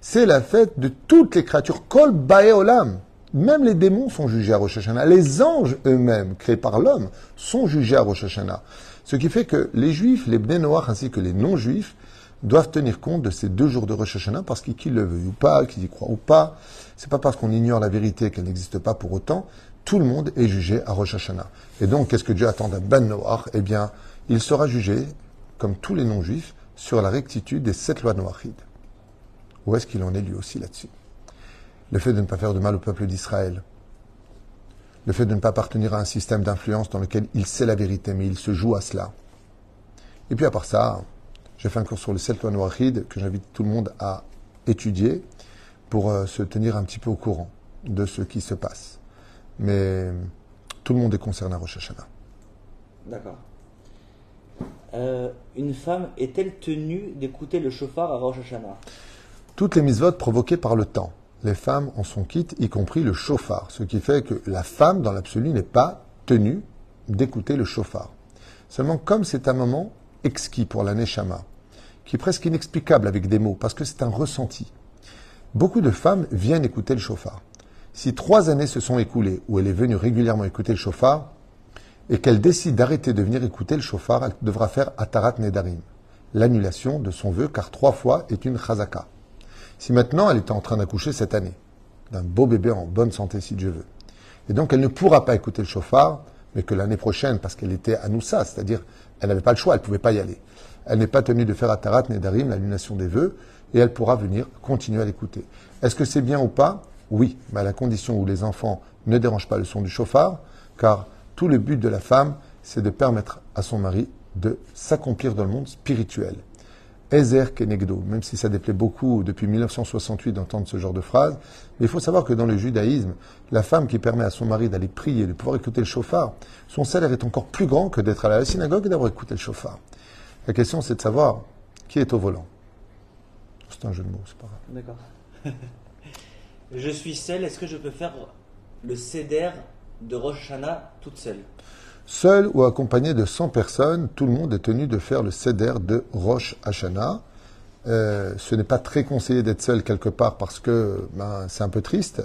C'est la fête de toutes les créatures. Kol Baeolam. Même les démons sont jugés à Rosh Hashanah. Les anges eux-mêmes, créés par l'homme, sont jugés à Rosh Hashanah. Ce qui fait que les juifs, les Bnei ainsi que les non-juifs, doivent tenir compte de ces deux jours de Rosh Hashanah parce qu'ils le veulent ou pas, qu'ils y croient ou pas. C'est pas parce qu'on ignore la vérité qu'elle n'existe pas pour autant. Tout le monde est jugé à Rosh Hashanah. Et donc, qu'est-ce que Dieu attend d'un Ben Eh bien, il sera jugé, comme tous les non-juifs, sur la rectitude des sept lois noachides. Où est-ce qu'il en est lui aussi là-dessus? Le fait de ne pas faire de mal au peuple d'Israël, le fait de ne pas appartenir à un système d'influence dans lequel il sait la vérité, mais il se joue à cela. Et puis à part ça, j'ai fait un cours sur le Seltoan Wahid que j'invite tout le monde à étudier pour euh, se tenir un petit peu au courant de ce qui se passe. Mais tout le monde est concerné à Rosh Hashanah. D'accord. Euh, une femme est-elle tenue d'écouter le chauffard à Rosh Hashanah? Toutes les mises-votes provoquées par le temps les femmes en sont quittes, y compris le chauffard. Ce qui fait que la femme, dans l'absolu, n'est pas tenue d'écouter le chauffard. Seulement, comme c'est un moment exquis pour la Neshama, qui est presque inexplicable avec des mots, parce que c'est un ressenti, beaucoup de femmes viennent écouter le chauffard. Si trois années se sont écoulées où elle est venue régulièrement écouter le chauffard, et qu'elle décide d'arrêter de venir écouter le chauffard, elle devra faire Atarat Nedarim, l'annulation de son vœu, car trois fois est une chazaka. Si maintenant elle était en train d'accoucher cette année, d'un beau bébé en bonne santé si Dieu veut, et donc elle ne pourra pas écouter le chauffard, mais que l'année prochaine, parce qu'elle était à Noussa, c'est-à-dire elle n'avait pas le choix, elle ne pouvait pas y aller. Elle n'est pas tenue de faire Atarat Nedarim, l'annulation des vœux, et elle pourra venir continuer à l'écouter. Est-ce que c'est bien ou pas? Oui, mais à la condition où les enfants ne dérangent pas le son du chauffard, car tout le but de la femme, c'est de permettre à son mari de s'accomplir dans le monde spirituel. Ezer Kenegdo, même si ça déplaît beaucoup depuis 1968 d'entendre ce genre de phrase. Mais il faut savoir que dans le judaïsme, la femme qui permet à son mari d'aller prier, de pouvoir écouter le chauffard, son salaire est encore plus grand que d'être à la synagogue et d'avoir écouté le chauffard. La question, c'est de savoir qui est au volant. C'est un jeu de mots, c'est pas grave. D'accord. je suis seule, est-ce que je peux faire le céder de Rosh Hashanah toute seule? Seul ou accompagné de 100 personnes, tout le monde est tenu de faire le Seder de Rosh Hashanah. Euh, ce n'est pas très conseillé d'être seul quelque part parce que ben, c'est un peu triste.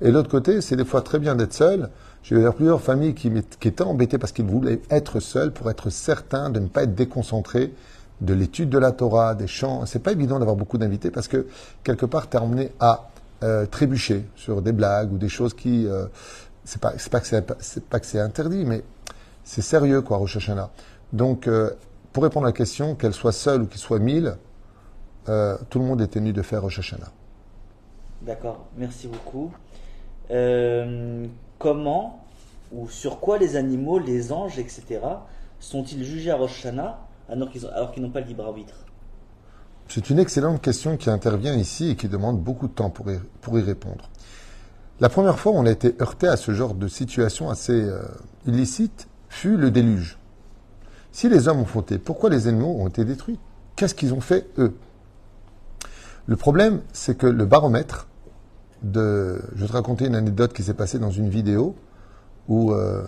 Et l'autre côté, c'est des fois très bien d'être seul. J'ai vu plusieurs familles qui, qui étaient embêtées parce qu'ils voulaient être seuls pour être certains de ne pas être déconcentrés de l'étude de la Torah, des chants. C'est pas évident d'avoir beaucoup d'invités parce que quelque part, tu es emmené à euh, trébucher sur des blagues ou des choses qui. Euh, c'est pas, pas que c'est interdit, mais c'est sérieux, quoi, Rosh Hashanah. Donc, euh, pour répondre à la question, qu'elle soit seule ou qu'il soit mille, euh, tout le monde est tenu de faire Rosh Hashanah. D'accord, merci beaucoup. Comment ou sur quoi les animaux, les anges, etc., sont-ils jugés à Rosh Hashanah alors qu'ils n'ont pas le libre arbitre? C'est une excellente question qui intervient ici et qui demande beaucoup de temps pour y, pour y répondre. La première fois où on a été heurté à ce genre de situation assez illicite, fut le déluge. Si les hommes ont fauté, pourquoi les animaux ont été détruits? Qu'est-ce qu'ils ont fait, eux? Le problème, c'est que le baromètre de... Je vais te raconter une anecdote qui s'est passée dans une vidéo où euh,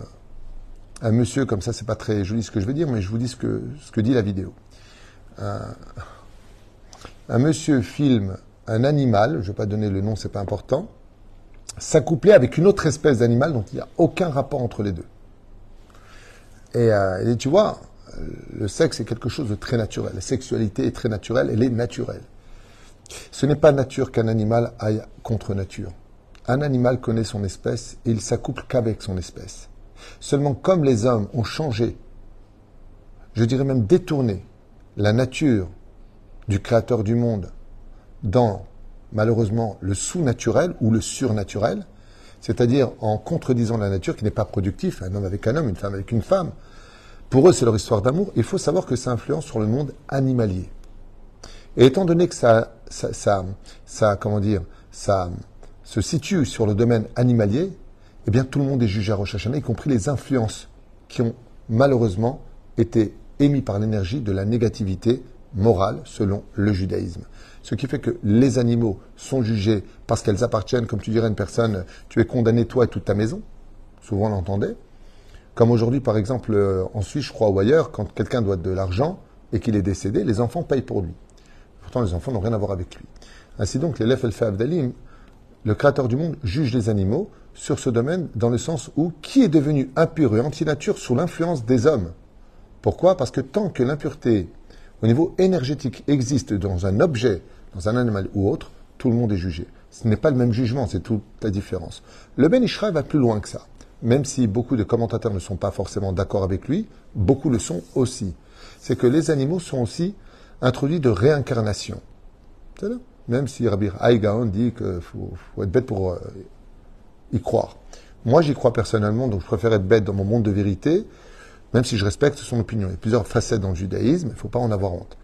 un monsieur, comme ça, c'est pas très joli ce que je vais dire, mais je vous dis ce que, ce que dit la vidéo. Un, un monsieur filme un animal, je ne vais pas donner le nom, c'est pas important, s'accoupler avec une autre espèce d'animal dont il n'y a aucun rapport entre les deux. Euh, et, tu vois, le sexe est quelque chose de très naturel. La sexualité est très naturelle, elle est naturelle. Ce n'est pas nature qu'un animal aille contre nature. Un animal connaît son espèce et il s'accouple qu'avec son espèce. Seulement comme les hommes ont changé, je dirais même détourné, la nature du créateur du monde dans malheureusement le sous-naturel ou le surnaturel, c'est-à-dire en contredisant la nature qui n'est pas productif, un homme avec un homme, une femme avec une femme. Pour eux, c'est leur histoire d'amour. Il faut savoir que ça influence sur le monde animalier. Et étant donné que ça, ça, comment dire, ça se situe sur le domaine animalier, eh bien tout le monde est jugé à Rosh Hashanah, y compris les influences qui ont malheureusement été émises par l'énergie de la négativité morale selon le judaïsme. Ce qui fait que les animaux sont jugés parce qu'elles appartiennent, comme tu dirais à une personne, tu es condamné toi et toute ta maison. Souvent on l'entendait. Comme aujourd'hui, par exemple, euh, en Suisse, je crois, ou ailleurs, quand quelqu'un doit de l'argent et qu'il est décédé, les enfants payent pour lui. Pourtant, les enfants n'ont rien à voir avec lui. Ainsi donc, l'élève El Abdalim, le créateur du monde, juge les animaux sur ce domaine dans le sens où qui est devenu impur et anti-nature sous l'influence des hommes Pourquoi? Parce que tant que l'impureté au niveau énergétique existe dans un objet, dans un animal ou autre, tout le monde est jugé. Ce n'est pas le même jugement, c'est toute la différence. Le Ben Ishra va plus loin que ça. Même si beaucoup de commentateurs ne sont pas forcément d'accord avec lui, beaucoup le sont aussi. C'est que les animaux sont aussi introduits de réincarnation. Même si Rabbi Haïgaon dit qu'il faut, être bête pour euh, y croire. Moi, j'y crois personnellement, donc je préfère être bête dans mon monde de vérité même si je respecte son opinion. Il y a plusieurs facettes dans le judaïsme, il ne faut pas en avoir honte.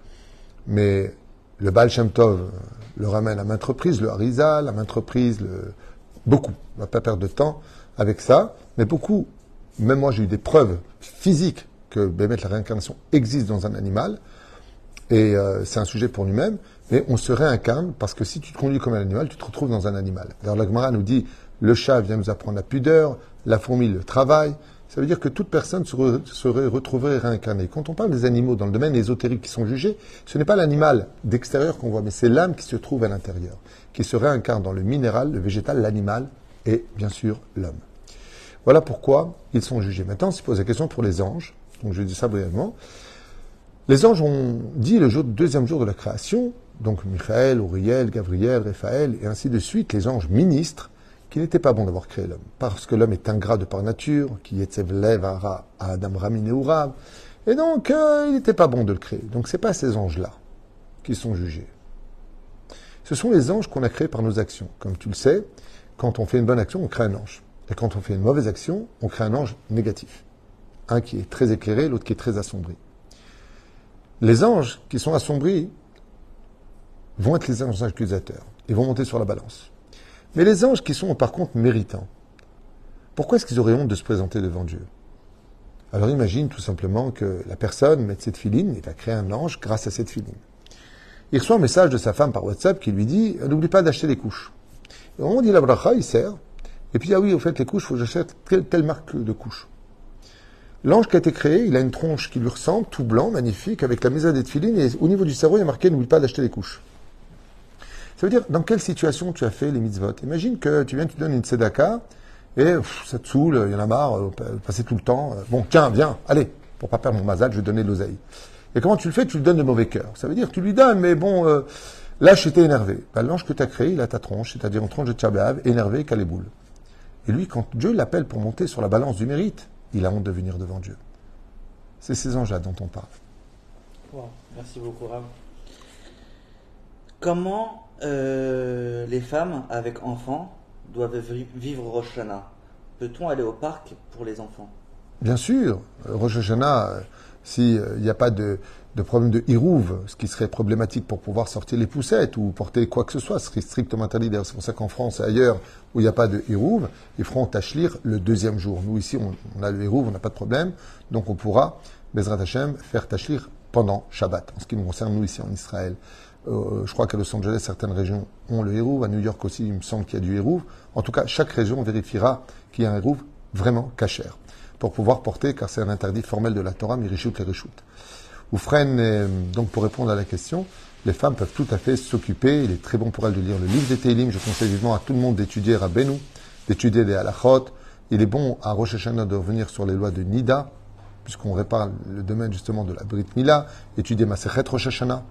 Mais le Baal Shem Tov le ramène à maintes reprises, le Harizal à maintes reprises, beaucoup. On ne va pas perdre de temps avec ça, mais beaucoup, même moi j'ai eu des preuves physiques que Bémet, la réincarnation existe dans un animal, et euh, c'est un sujet pour lui-même, mais on se réincarne parce que si tu te conduis comme un animal, tu te retrouves dans un animal. D'ailleurs, la Gemara nous dit, le chat vient nous apprendre la pudeur, la fourmi le travail, ça veut dire que toute personne serait retrouvée réincarnée. Quand on parle des animaux dans le domaine ésotérique qui sont jugés, ce n'est pas l'animal d'extérieur qu'on voit, mais c'est l'âme qui se trouve à l'intérieur, qui se réincarne dans le minéral, le végétal, l'animal et bien sûr l'homme. Voilà pourquoi ils sont jugés. Maintenant, on se pose la question pour les anges. Donc je dis ça brièvement. Les anges ont dit le deuxième jour de la création, donc Michael, Uriel, Gabriel, Raphaël et ainsi de suite, les anges ministres, qu'il n'était pas bon d'avoir créé l'homme, parce que l'homme est ingrat de par nature, qui est à Adam Ramin et donc euh, il n'était pas bon de le créer. Donc c'est pas ces anges-là qui sont jugés. Ce sont les anges qu'on a créés par nos actions. Comme tu le sais, quand on fait une bonne action, on crée un ange. Et quand on fait une mauvaise action, on crée un ange négatif. Un qui est très éclairé, l'autre qui est très assombri. Les anges qui sont assombris vont être les anges accusateurs. Ils vont monter sur la balance. Mais les anges qui sont par contre méritants, pourquoi est-ce qu'ils auraient honte de se présenter devant Dieu? Alors imagine tout simplement que la personne met cette filine, il va créer un ange grâce à cette filine. Il reçoit un message de sa femme par WhatsApp qui lui dit N'oublie pas d'acheter les couches. Et moment dit la bracha, il sert. Et puis, ah oui, au fait, les couches, il faut que j'achète telle, marque de couches. L'ange qui a été créé, il a une tronche qui lui ressemble, tout blanc, magnifique, avec la mesa des filines, et au niveau du cerveau, il y a marqué N'oublie pas d'acheter les couches. Ça veut dire, dans quelle situation tu as fait les mitzvot? Imagine que tu viens, tu donnes une tzedaka, et ça te saoule, il y en a marre, euh, passer tout le temps. Euh, bon, tiens, viens, allez, pour pas perdre mon mazal, je vais donner l'oseille. Et comment tu le fais? Tu lui donnes de mauvais cœur. Ça veut dire, tu lui donnes, mais bon, euh, là, j'étais énervé. Ben, L'ange que tu as créé, il a ta tronche, c'est-à-dire une tronche de tchabéav, énervé, boule. Et lui, quand Dieu l'appelle pour monter sur la balance du mérite, il a honte de venir devant Dieu. C'est ces anges-là dont on parle. Merci beaucoup, Rav. Comment euh, les femmes avec enfants doivent vivre Rosh Hashanah. Peut-on aller au parc pour les enfants? Bien sûr. Rosh Hashanah, euh, s'il n'y a pas de, problème de hirouve, ce qui serait problématique pour pouvoir sortir les poussettes ou porter quoi que ce soit, ce serait strictement interdit. C'est pour ça qu'en France et ailleurs où il n'y a pas de hirouve, ils feront tachlir le deuxième jour. Nous, ici, on, a le hirouve, on n'a pas de problème. Donc, on pourra, Bezrat Hashem, faire tachlir pendant Shabbat, en ce qui nous concerne, nous, ici en Israël. Euh, je crois qu'à Los Angeles, certaines régions ont le hérouve. À New York aussi, il me semble qu'il y a du hérouve. En tout cas, chaque région vérifiera qu'il y a un hérouve vraiment cachère pour pouvoir porter, car c'est un interdit formel de la Torah, Mirishut et Rishut. Oufren, euh, donc pour répondre à la question, les femmes peuvent tout à fait s'occuper. Il est très bon pour elles de lire le livre des Teilim. Je conseille vivement à tout le monde d'étudier Benou, d'étudier des halachot. Il est bon à Rosh Hashanah de revenir sur les lois de Nida, puisqu'on répare le domaine justement de la Brit Mila, étudier Masechet Rosh Hashanah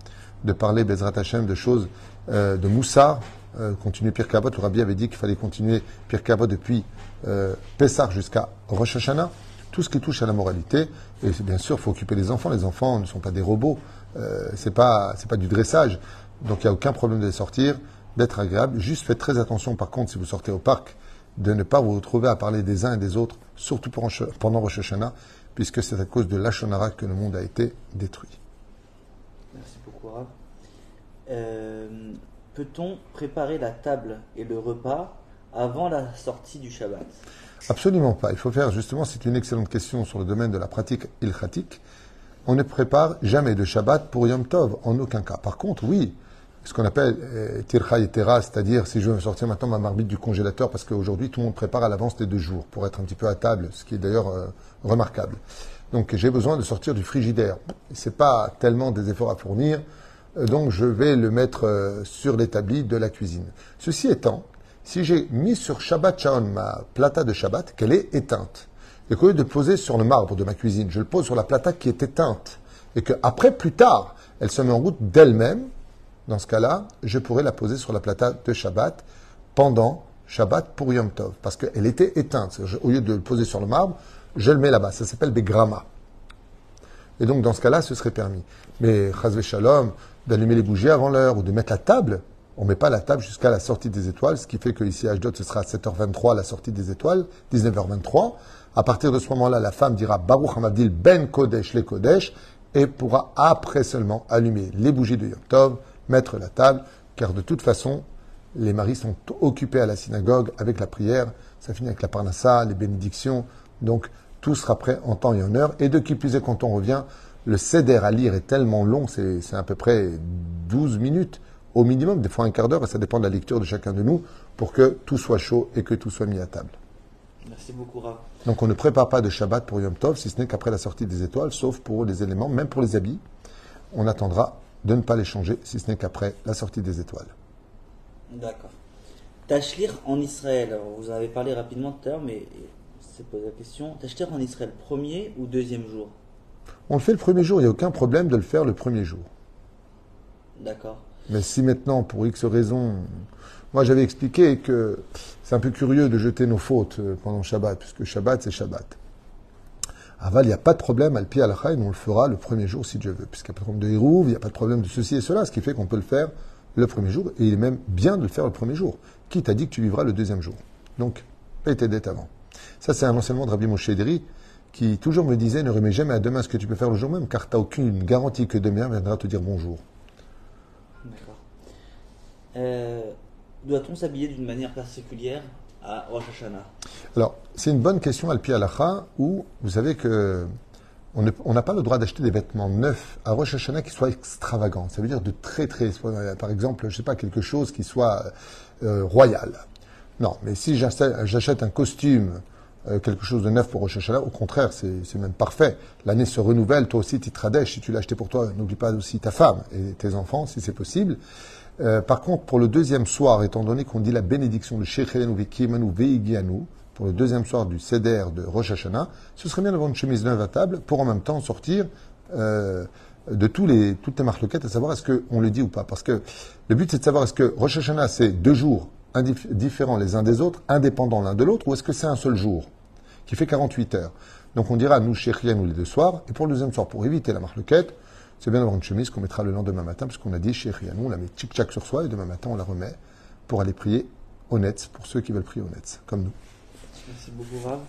de parler Bezrat Hashem de choses euh, de Moussa, euh, continuer Pierre Kavot. Le Rabbi avait dit qu'il fallait continuer Kavot depuis euh, Pessah jusqu'à Rosh Hashanah. Tout ce qui touche à la moralité. Et bien sûr, il faut occuper les enfants. Les enfants ne sont pas des robots. Euh, c'est pas, c'est pas du dressage. Donc il n'y a aucun problème de les sortir, d'être agréable. Juste faites très attention, par contre, si vous sortez au parc, de ne pas vous retrouver à parler des uns et des autres, surtout pendant Rosh Hashanah, puisque c'est à cause de l'Ashonara que le monde a été détruit. Euh, peut-on préparer la table et le repas avant la sortie du Shabbat? Absolument pas. Il faut faire, justement, c'est une excellente question sur le domaine de la pratique ilchatique. On ne prépare jamais de Shabbat pour Yom Tov, en aucun cas. Par contre, oui, ce qu'on appelle euh, tircha et tera, c'est-à-dire si je veux sortir maintenant ma marmite du congélateur, parce qu'aujourd'hui tout le monde prépare à l'avance des deux jours pour être un petit peu à table, ce qui est d'ailleurs euh, remarquable. Donc j'ai besoin de sortir du frigidaire. C'est pas tellement des efforts à fournir donc je vais le mettre euh, sur l'établi de la cuisine. Ceci étant, si j'ai mis sur Shabbat Shaon ma plata de Shabbat, qu'elle est éteinte, et qu'au lieu de poser sur le marbre de ma cuisine, je le pose sur la plata qui est éteinte, et qu'après, plus tard, elle se met en route d'elle-même, dans ce cas-là, je pourrais la poser sur la plata de Shabbat pendant Shabbat pour Yom Tov, parce qu'elle était éteinte. Au lieu de le poser sur le marbre, je le mets là-bas. Ça s'appelle Begrama. Et donc, dans ce cas-là, ce serait permis. Mais, Chazve Shalom, d'allumer les bougies avant l'heure ou de mettre la table. On ne met pas la table jusqu'à la sortie des étoiles, ce qui fait qu'ici à Ashdod, ce sera à 7h23 la sortie des étoiles, 19h23. À partir de ce moment-là, la femme dira Baruch Hamadil ben Kodesh le Kodesh et pourra après seulement allumer les bougies de Yom Tov, mettre la table, car de toute façon, les maris sont occupés à la synagogue avec la prière, ça finit avec la parnassa, les bénédictions, donc tout sera prêt en temps et en heure. Et de qui plus est, quand on revient, le céder à lire est tellement long, c'est à peu près 12 minutes au minimum, des fois un quart d'heure, et ça dépend de la lecture de chacun de nous, pour que tout soit chaud et que tout soit mis à table. Merci beaucoup, Rav. Donc on ne prépare pas de Shabbat pour Yom Tov, si ce n'est qu'après la sortie des étoiles, sauf pour les éléments, même pour les habits. On attendra de ne pas les changer, si ce n'est qu'après la sortie des étoiles. D'accord. Tachlir en Israël, vous en avez parlé rapidement tout à l'heure, mais c'est posé la question. Tachlir en Israël, premier ou deuxième jour? On le fait le premier jour, il n'y a aucun problème de le faire le premier jour. D'accord. Mais si maintenant, pour X raisons, moi j'avais expliqué que c'est un peu curieux de jeter nos fautes euh, pendant Shabbat, puisque Shabbat c'est Shabbat. Aval, il n'y a pas de problème, al pied al on le fera le premier jour si Dieu veut, puisqu'il n'y a pas de problème de Hérouv, il n'y a pas de problème de ceci et cela, ce qui fait qu'on peut le faire le premier jour, et il est même bien de le faire le premier jour. Qui t'a dit que tu vivras le deuxième jour Donc, paye tes dettes avant. Ça, c'est un enseignement de Rabbi Moshe Ederi, qui toujours me disait ne remets jamais à demain ce que tu peux faire le jour même, car tu n'as aucune garantie que demain viendra te dire bonjour. D'accord. Euh, Doit-on s'habiller d'une manière particulière à Rosh Hashanah? Alors, c'est une bonne question, Alpi Alacha, où vous savez que on n'a pas le droit d'acheter des vêtements neufs à Rosh Hashanah qui soient extravagants. Ça veut dire de très, très. Par exemple, je sais pas, quelque chose qui soit euh, royal. Non, mais si j'achète un costume, quelque chose de neuf pour Rosh Hashanah, au contraire, c'est même parfait. L'année se renouvelle, toi aussi, Titradèche, si tu l'as acheté pour toi, n'oublie pas aussi ta femme et tes enfants, si c'est possible. Euh, par contre, pour le deuxième soir, étant donné qu'on dit la bénédiction de Shechelen ou Vikimanu Veigianu, pour le deuxième soir du Seder de Rosh Hashanah, ce serait bien d'avoir une chemise neuve à table pour en même temps sortir euh, de tous les, toutes les marloquettes, à savoir est-ce qu'on le dit ou pas. Parce que le but, c'est de savoir est-ce que Rosh Hashanah, c'est deux jours différents les uns des autres, indépendants l'un de l'autre, ou est-ce que c'est un seul jour? Qui fait 48 heures. Donc on dira, nous, Shechien ou les deux soirs, et pour le deuxième soir, pour éviter la marloquette, c'est bien d'avoir une chemise qu'on mettra le lendemain matin, parce qu'on a dit Shechien, on la met tchic-tchac sur soi, et demain matin, on la remet pour aller prier au net, pour ceux qui veulent prier au net, comme nous. Merci beaucoup, Rav.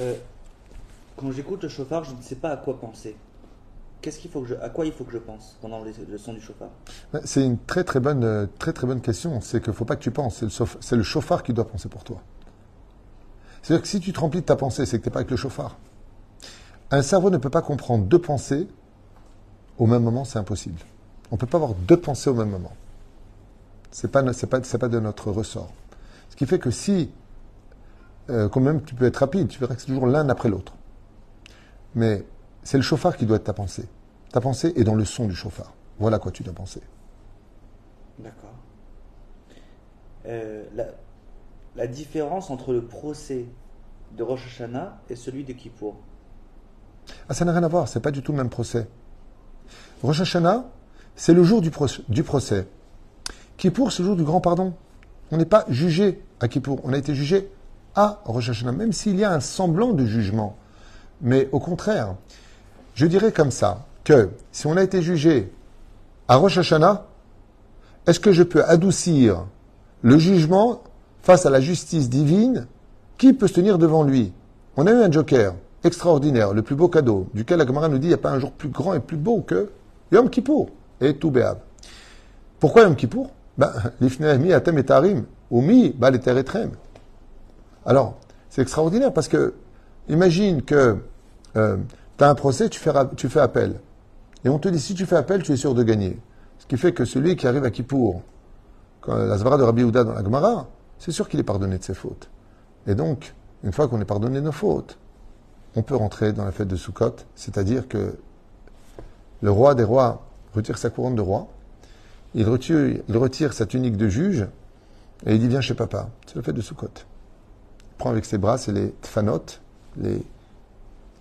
Euh, quand j'écoute le chauffard, je ne sais pas à quoi penser. Qu'est-ce qu'il faut que je, à quoi il faut que je pense pendant les- le son du chauffard? C'est une très très bonne, euh, très très bonne question. C'est qu'il ne faut pas que tu penses. C'est le, sauf- c'est le chauffard qui doit penser pour toi. C'est-à-dire que si tu te remplis de ta pensée, c'est que tu n'es pas avec le chauffard. Un cerveau ne peut pas comprendre deux pensées au même moment, c'est impossible. On ne peut pas avoir deux pensées au même moment. Ce n'est pas, de notre ressort. Ce qui fait que si, euh, quand même tu peux être rapide, tu verras que c'est toujours l'un après l'autre. Mais c'est le chauffard qui doit être ta pensée. Ta pensée est dans le son du chauffard. Voilà quoi tu dois penser. D'accord. Euh, la différence entre le procès de Rosh Hashanah et celui de Kippour. Ah, ça n'a rien à voir, c'est pas du tout le même procès. Rosh Hashanah, c'est le jour du, procès. Kippour, c'est le jour du grand pardon. On n'est pas jugé à Kippour, on a été jugé à Rosh Hashanah, même s'il y a un semblant de jugement. Mais au contraire, je dirais comme ça, que si on a été jugé à Rosh Hashanah, est-ce que je peux adoucir le jugement face à la justice divine Qui peut se tenir devant lui? On a eu un joker extraordinaire, le plus beau cadeau, duquel la Gemara nous dit il n'y a pas un jour plus grand et plus beau que Yom Kippour et tout Béab. Pourquoi Yom Kippour? Ben, atem et tarim, et etrem. Alors, c'est extraordinaire parce que, imagine que tu as un procès, tu fais, appel. Et on te dit, si tu fais appel, tu es sûr de gagner. Ce qui fait que celui qui arrive à Kippour, la Zvara de Rabbi Houda dans la Gemara, c'est sûr qu'il est pardonné de ses fautes. Et donc, une fois qu'on est pardonné de nos fautes, on peut rentrer dans la fête de Sukkot, c'est-à-dire que le roi des rois retire sa couronne de roi, il retire, il retire sa tunique de juge, et il dit Viens chez papa. C'est la fête de Sukkot. Il prend avec ses bras, c'est les tfanot, les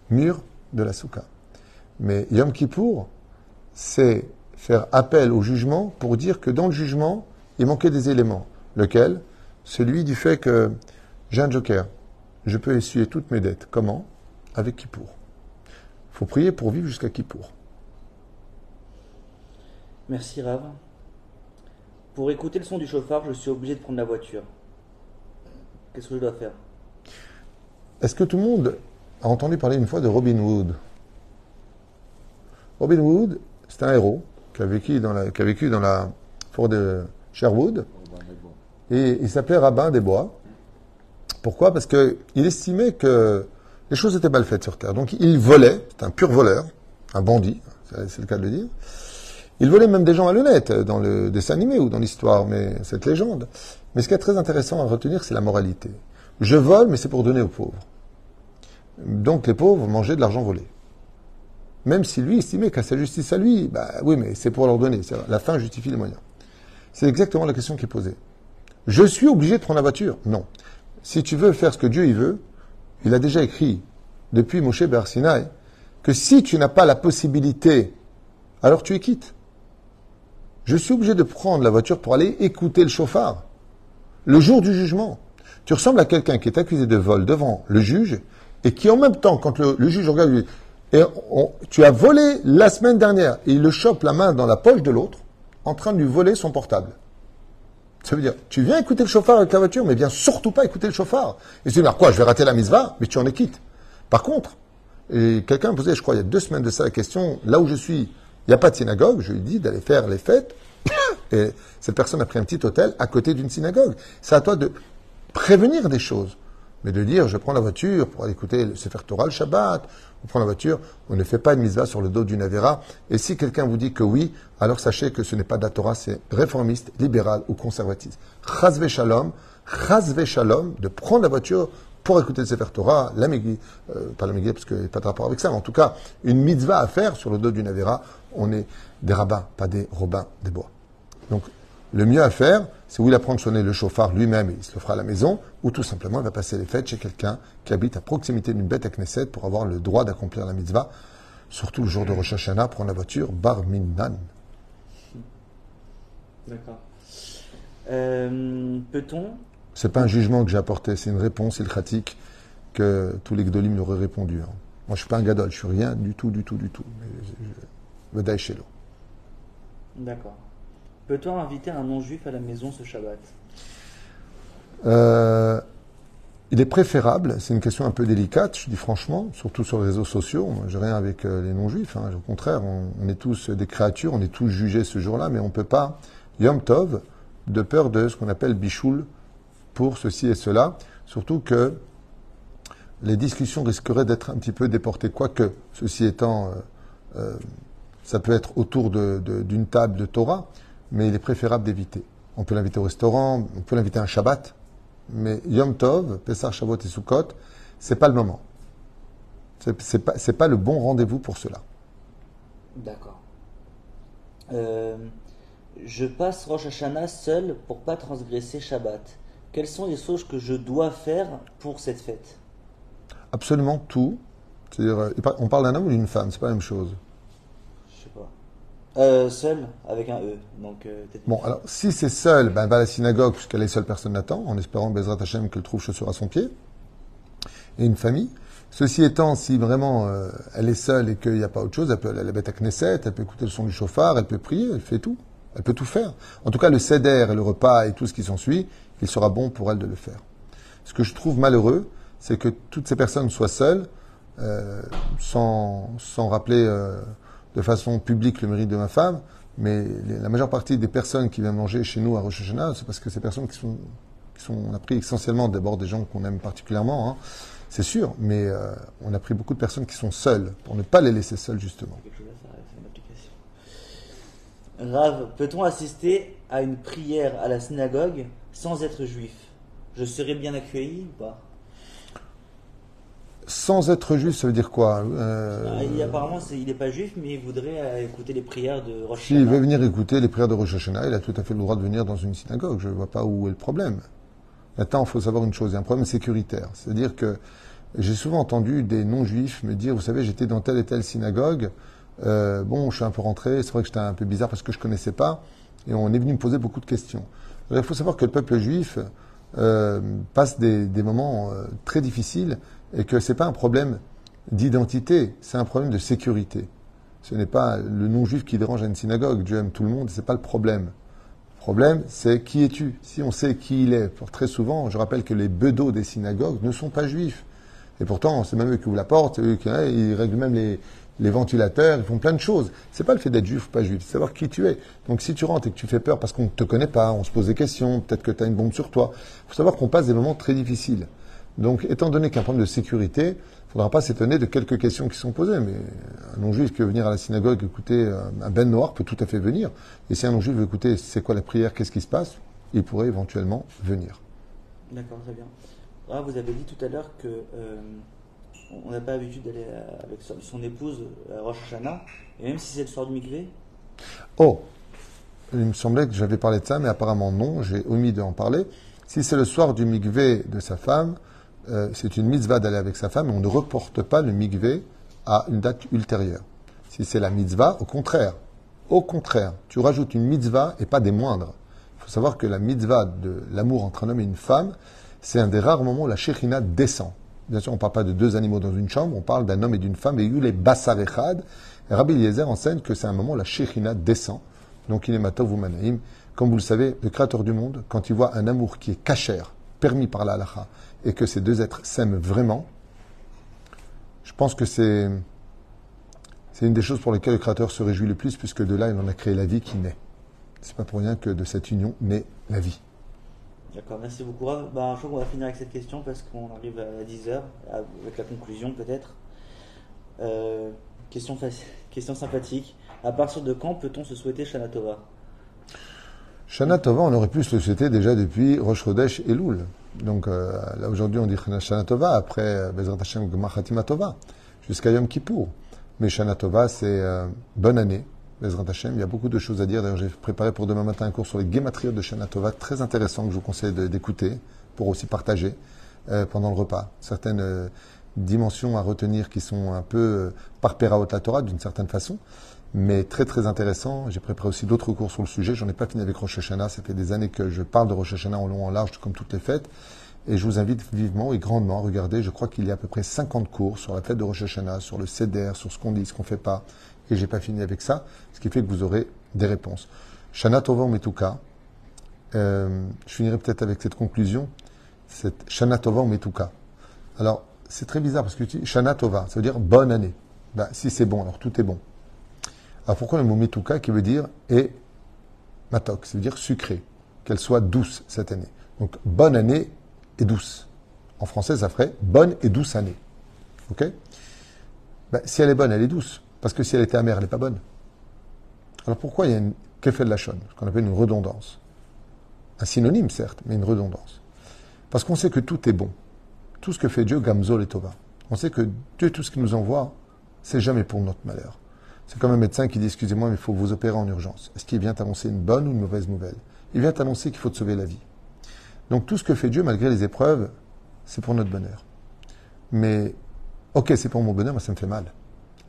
murs de la Soukha. Mais Yom Kippour, c'est faire appel au jugement pour dire que dans le jugement, il manquait des éléments. Lequel? Celui du fait que j'ai un joker. Je peux essuyer toutes mes dettes. Comment? Avec Kippour. Il faut prier pour vivre jusqu'à Kippour. Merci Rav. Pour écouter le son du chauffard, je suis obligé de prendre la voiture. Qu'est-ce que je dois faire? Est-ce que tout le monde a entendu parler une fois de Robin Hood? Robin Hood, c'est un héros qui a vécu dans la, qui a vécu dans la forêt de Sherwood. Et il s'appelait Rabbin des Bois. Pourquoi? Parce qu'il estimait que les choses étaient mal faites sur Terre. Donc il volait, c'est un pur voleur, un bandit, c'est le cas de le dire. Il volait même des gens malhonnêtes dans le dessin animé ou dans l'histoire, mais cette légende. Mais ce qui est très intéressant à retenir, c'est la moralité. Je vole, mais c'est pour donner aux pauvres. Donc les pauvres mangeaient de l'argent volé. Même si lui estimait qu'à sa justice à lui, bah oui, mais c'est pour leur donner. La fin justifie les moyens. C'est exactement la question qui est posée. Je suis obligé de prendre la voiture Non. Si tu veux faire ce que Dieu y veut, il a déjà écrit depuis Moshe Ber Sinai que si tu n'as pas la possibilité, alors tu es quitte. Je suis obligé de prendre la voiture pour aller écouter le chauffard. Le jour du jugement. Tu ressembles à quelqu'un qui est accusé de vol devant le juge et qui en même temps, quand le, juge regarde, tu as volé la semaine dernière et il le chope la main dans la poche de l'autre en train de lui voler son portable. Ça veut dire, tu viens écouter le chauffard avec ta voiture, mais viens surtout pas écouter le chauffard. Et tu dis, mais quoi, je vais rater la misva, mais tu en es quitte. Par contre, et quelqu'un me posait, je crois, il y a deux semaines de ça la question, là où je suis, il n'y a pas de synagogue, je lui dis d'aller faire les fêtes Et cette personne a pris un petit hôtel à côté d'une synagogue. C'est à toi de prévenir des choses. Mais de dire, je prends la voiture pour aller écouter le Sefer Torah le Shabbat, on prend la voiture, on ne fait pas une mitzvah sur le dos d'une Avera. Et si quelqu'un vous dit que oui, alors sachez que ce n'est pas d'Atora, c'est réformiste, libéral ou conservatiste. Chazve Shalom, Chazve Shalom, de prendre la voiture pour écouter le Sefer Torah, la euh, pas la parce qu'il n'y a pas de rapport avec ça, mais en tout cas, une mitzvah à faire sur le dos d'une Avera, on est des rabbins, pas des robins des bois. Donc, le mieux à faire, c'est où il apprend à sonner le chauffard lui-même et il se le fera à la maison, ou tout simplement il va passer les fêtes chez quelqu'un qui habite à proximité d'une bête à Knesset pour avoir le droit d'accomplir la mitzvah, surtout le jour de Rosh Hashanah, prendre la voiture, bar minnan. D'accord. Euh, peut-on c'est pas un jugement que j'ai apporté, c'est une réponse ilchatique que tous les gdolim auraient répondu. Hein. Moi, je suis pas un gadol, je suis rien du tout, du tout, du tout. Mais je, D'accord. Peut-on inviter un non-juif à la maison ce Shabbat euh, Il est préférable, c'est une question un peu délicate, je dis franchement, surtout sur les réseaux sociaux. Moi, j'ai rien avec euh, les non-juifs, hein. au contraire, on, est tous des créatures, on est tous jugés ce jour-là, mais on ne peut pas, Yom Tov, de peur de ce qu'on appelle Bichoul, pour ceci et cela, surtout que les discussions risqueraient d'être un petit peu déportées, quoique, ceci étant, euh, ça peut être autour d'une table de Torah, mais il est préférable d'éviter. On peut l'inviter au restaurant, on peut l'inviter à un Shabbat, mais Yom Tov, Pessah, Shavuot et Sukkot, c'est pas le moment. C'est pas, pas le bon rendez-vous pour cela. D'accord. Euh, je passe Rosh Hashanah seul pour pas transgresser Shabbat quelles sont les choses que je dois faire pour cette fête? Absolument tout. Euh, on parle d'un homme ou d'une femme, c'est pas la même chose. Euh, seul, avec un E. Donc, euh, bon, alors, si c'est seul, ben, va à la synagogue, puisqu'elle est seule, personne n'attend, en espérant, Bezrat Hashem, qu'elle trouve chaussure à son pied. Et une famille. Ceci étant, si vraiment elle est seule et qu'il n'y a pas autre chose, elle peut aller à la bête à Knesset, elle peut écouter le son du chauffard, elle peut prier, elle fait tout. Elle peut tout faire. En tout cas, le seder et le repas et tout ce qui s'ensuit, il sera bon pour elle de le faire. Ce que je trouve malheureux, c'est que toutes ces personnes soient seules, euh, sans, sans, rappeler euh, de façon publique le mérite de ma femme, mais la majeure partie des personnes qui viennent manger chez nous à Rosh Hashanah, c'est parce que ces personnes qui sont, qui sont, on a pris essentiellement d'abord des gens qu'on aime particulièrement, hein, c'est sûr, mais euh, on a pris beaucoup de personnes qui sont seules, pour ne pas les laisser seules justement. Rav, peut-on assister à une prière à la synagogue sans être juif? Je serais bien accueilli ou pas? Sans être juif, ça veut dire quoi euh... Ah, apparemment, il n'est pas juif, mais il voudrait euh, écouter les prières de Rosh Hashanah. S'il veut venir écouter les prières de Rosh Hashanah, il a tout à fait le droit de venir dans une synagogue. Je ne vois pas où est le problème. Maintenant, il faut savoir une chose, il y a un problème sécuritaire. C'est-à-dire que j'ai souvent entendu des non-juifs me dire, vous savez, j'étais dans telle et telle synagogue, euh, bon, je suis un peu rentré, c'est vrai que j'étais un peu bizarre parce que je ne connaissais pas, et on est venu me poser beaucoup de questions. il faut savoir que le peuple juif passe des, moments très difficiles et que ce n'est pas un problème d'identité, c'est un problème de sécurité. Ce n'est pas le non-juif qui dérange une synagogue, Dieu aime tout le monde, ce n'est pas le problème. Le problème, c'est qui es-tu? Si on sait qui il est, très souvent, je rappelle que les bedeaux des synagogues ne sont pas juifs. Et pourtant, c'est même eux qui ouvrent la porte, eux qui hein, ils règlent même les, les ventilateurs, ils font plein de choses. C'est pas le fait d'être juif ou pas juif, c'est savoir qui tu es. Donc si tu rentres et que tu fais peur parce qu'on ne te connaît pas, on se pose des questions, peut-être que tu as une bombe sur toi, il faut savoir qu'on passe des moments très difficiles. Donc étant donné qu'un problème de sécurité, il ne faudra pas s'étonner de quelques questions qui sont posées. Mais un non-juif qui veut venir à la synagogue écouter un Ben Noir peut tout à fait venir. Et si un non-juif veut écouter c'est quoi la prière, qu'est-ce qui se passe, il pourrait éventuellement venir. D'accord, très bien. Ah, vous avez dit tout à l'heure que euh, on n'a pas l'habitude d'aller avec son épouse à Rosh Hashanah, et même si c'est le soir du mikvé Oh Il me semblait que j'avais parlé de ça, mais apparemment non, j'ai omis d'en parler. Si c'est le soir du mikvé de sa femme, euh, c'est une mitzvah d'aller avec sa femme, on ne reporte pas le mikvé à une date ultérieure. Si c'est la mitzvah, au contraire, au contraire, tu rajoutes une mitzvah et pas des moindres. Il faut savoir que la mitzvah de l'amour entre un homme et une femme, c'est un des rares moments où la shérina descend. Bien sûr, on ne parle pas de deux animaux dans une chambre, on parle d'un homme et d'une femme, et eu les basarechad. Rabbi Eliezer enseigne que c'est un moment où la Shechina descend. Donc il est matov ou manaïm. Comme vous le savez, le Créateur du monde, quand il voit un amour qui est cachère, permis par la halacha, et que ces deux êtres s'aiment vraiment, je pense que c'est, c'est une des choses pour lesquelles le Créateur se réjouit le plus, puisque de là, il en a créé la vie qui naît. C'est pas pour rien que de cette union naît la vie. D'accord, merci beaucoup. Bah, je crois qu'on va finir avec cette question parce qu'on arrive à 10h, avec la conclusion peut-être. Euh, question, question sympathique. À partir de quand peut-on se souhaiter Shana Tova Shana Tova, on aurait pu se le souhaiter déjà depuis Rosh Chodesh et Loul. Donc euh, là aujourd'hui on dit Shana Tova, après euh, Bezrat Hashem Gmar Chatima Tova, jusqu'à Yom Kippour. Mais Shana Tova c'est euh, bonne année, Bezrat Hashem. Il y a beaucoup de choses à dire. D'ailleurs j'ai préparé pour demain matin un cours sur les guématriotes de Shana Tova, très intéressant que je vous conseille d'écouter pour aussi partager euh, pendant le repas. Certaines euh, dimensions à retenir qui sont un peu euh, par Peraot la Torah d'une certaine façon mais très très intéressant. J'ai préparé aussi d'autres cours sur le sujet. J'en ai pas fini avec Rosh Hashanah. Ça fait des années que je parle de Rosh Hashanah en long en large, comme toutes les fêtes. Et je vous invite vivement et grandement à regarder. Je crois qu'il y a à peu près 50 cours sur la fête de Rosh Hashanah, sur le Seder, sur ce qu'on dit, ce qu'on fait pas. Et j'ai pas fini avec ça, ce qui fait que vous aurez des réponses. Shana Tova Metuka? Euh, je finirai peut-être avec cette conclusion. Shana Tova Metuka? Alors, c'est très bizarre parce que Shana Tova, ça veut dire bonne année. Ben, si c'est bon, alors tout est bon. Alors pourquoi le mot metuka qui veut dire et matok, ça veut dire sucré, qu'elle soit douce cette année. Donc bonne année et douce. En français, ça ferait bonne et douce année. Ok? Ben, Si elle est bonne, elle est douce. Parce que si elle était amère, elle n'est pas bonne. Alors pourquoi il y a une fait de la chaîne, ce qu'on appelle une redondance? Un synonyme, certes, mais une redondance. Parce qu'on sait que tout est bon. Tout ce que fait Dieu, Gamzol et Tova. On sait que Dieu, tout ce qu'il nous envoie, c'est jamais pour notre malheur. C'est comme un médecin qui dit Excusez-moi, mais il faut vous opérer en urgence. Est-ce qu'il vient t'annoncer une bonne ou une mauvaise nouvelle? Il vient t'annoncer qu'il faut te sauver la vie. Donc tout ce que fait Dieu, malgré les épreuves, c'est pour notre bonheur. Mais, ok, c'est pour mon bonheur, mais ça me fait mal.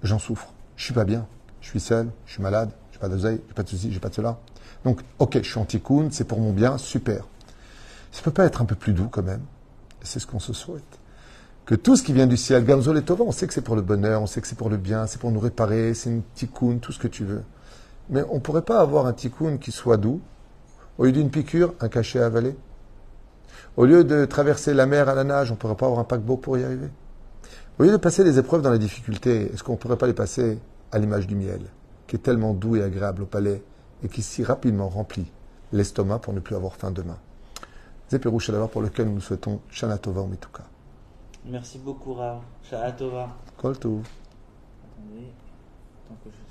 J'en souffre. Je suis pas bien. Je suis seul, je suis malade, j'ai pas d'oseille, j'ai pas de ceci, j'ai pas de cela. Donc, ok, je suis anti-coon, c'est pour mon bien, super. Ça peut pas être un peu plus doux quand même c'est ce qu'on se souhaite que tout ce qui vient du ciel, Gamzol et Tova, on sait que c'est pour le bonheur, on sait que c'est pour le bien, c'est pour nous réparer, c'est une tikkun, tout ce que tu veux. Mais on ne pourrait pas avoir un tikkun qui soit doux, au lieu d'une piqûre, un cachet à avaler. Au lieu de traverser la mer à la nage, on ne pourrait pas avoir un paquebot pour y arriver. Au lieu de passer les épreuves dans la difficulté, est-ce qu'on ne pourrait pas les passer à l'image du miel, qui est tellement doux et agréable au palais, et qui si rapidement remplit l'estomac pour ne plus avoir faim demain? Zéperouche d'abord pour lequel nous souhaitons Shana Tova Mituka. Merci beaucoup, Rav. Shana Tova. Kol. Attendez, tant que je.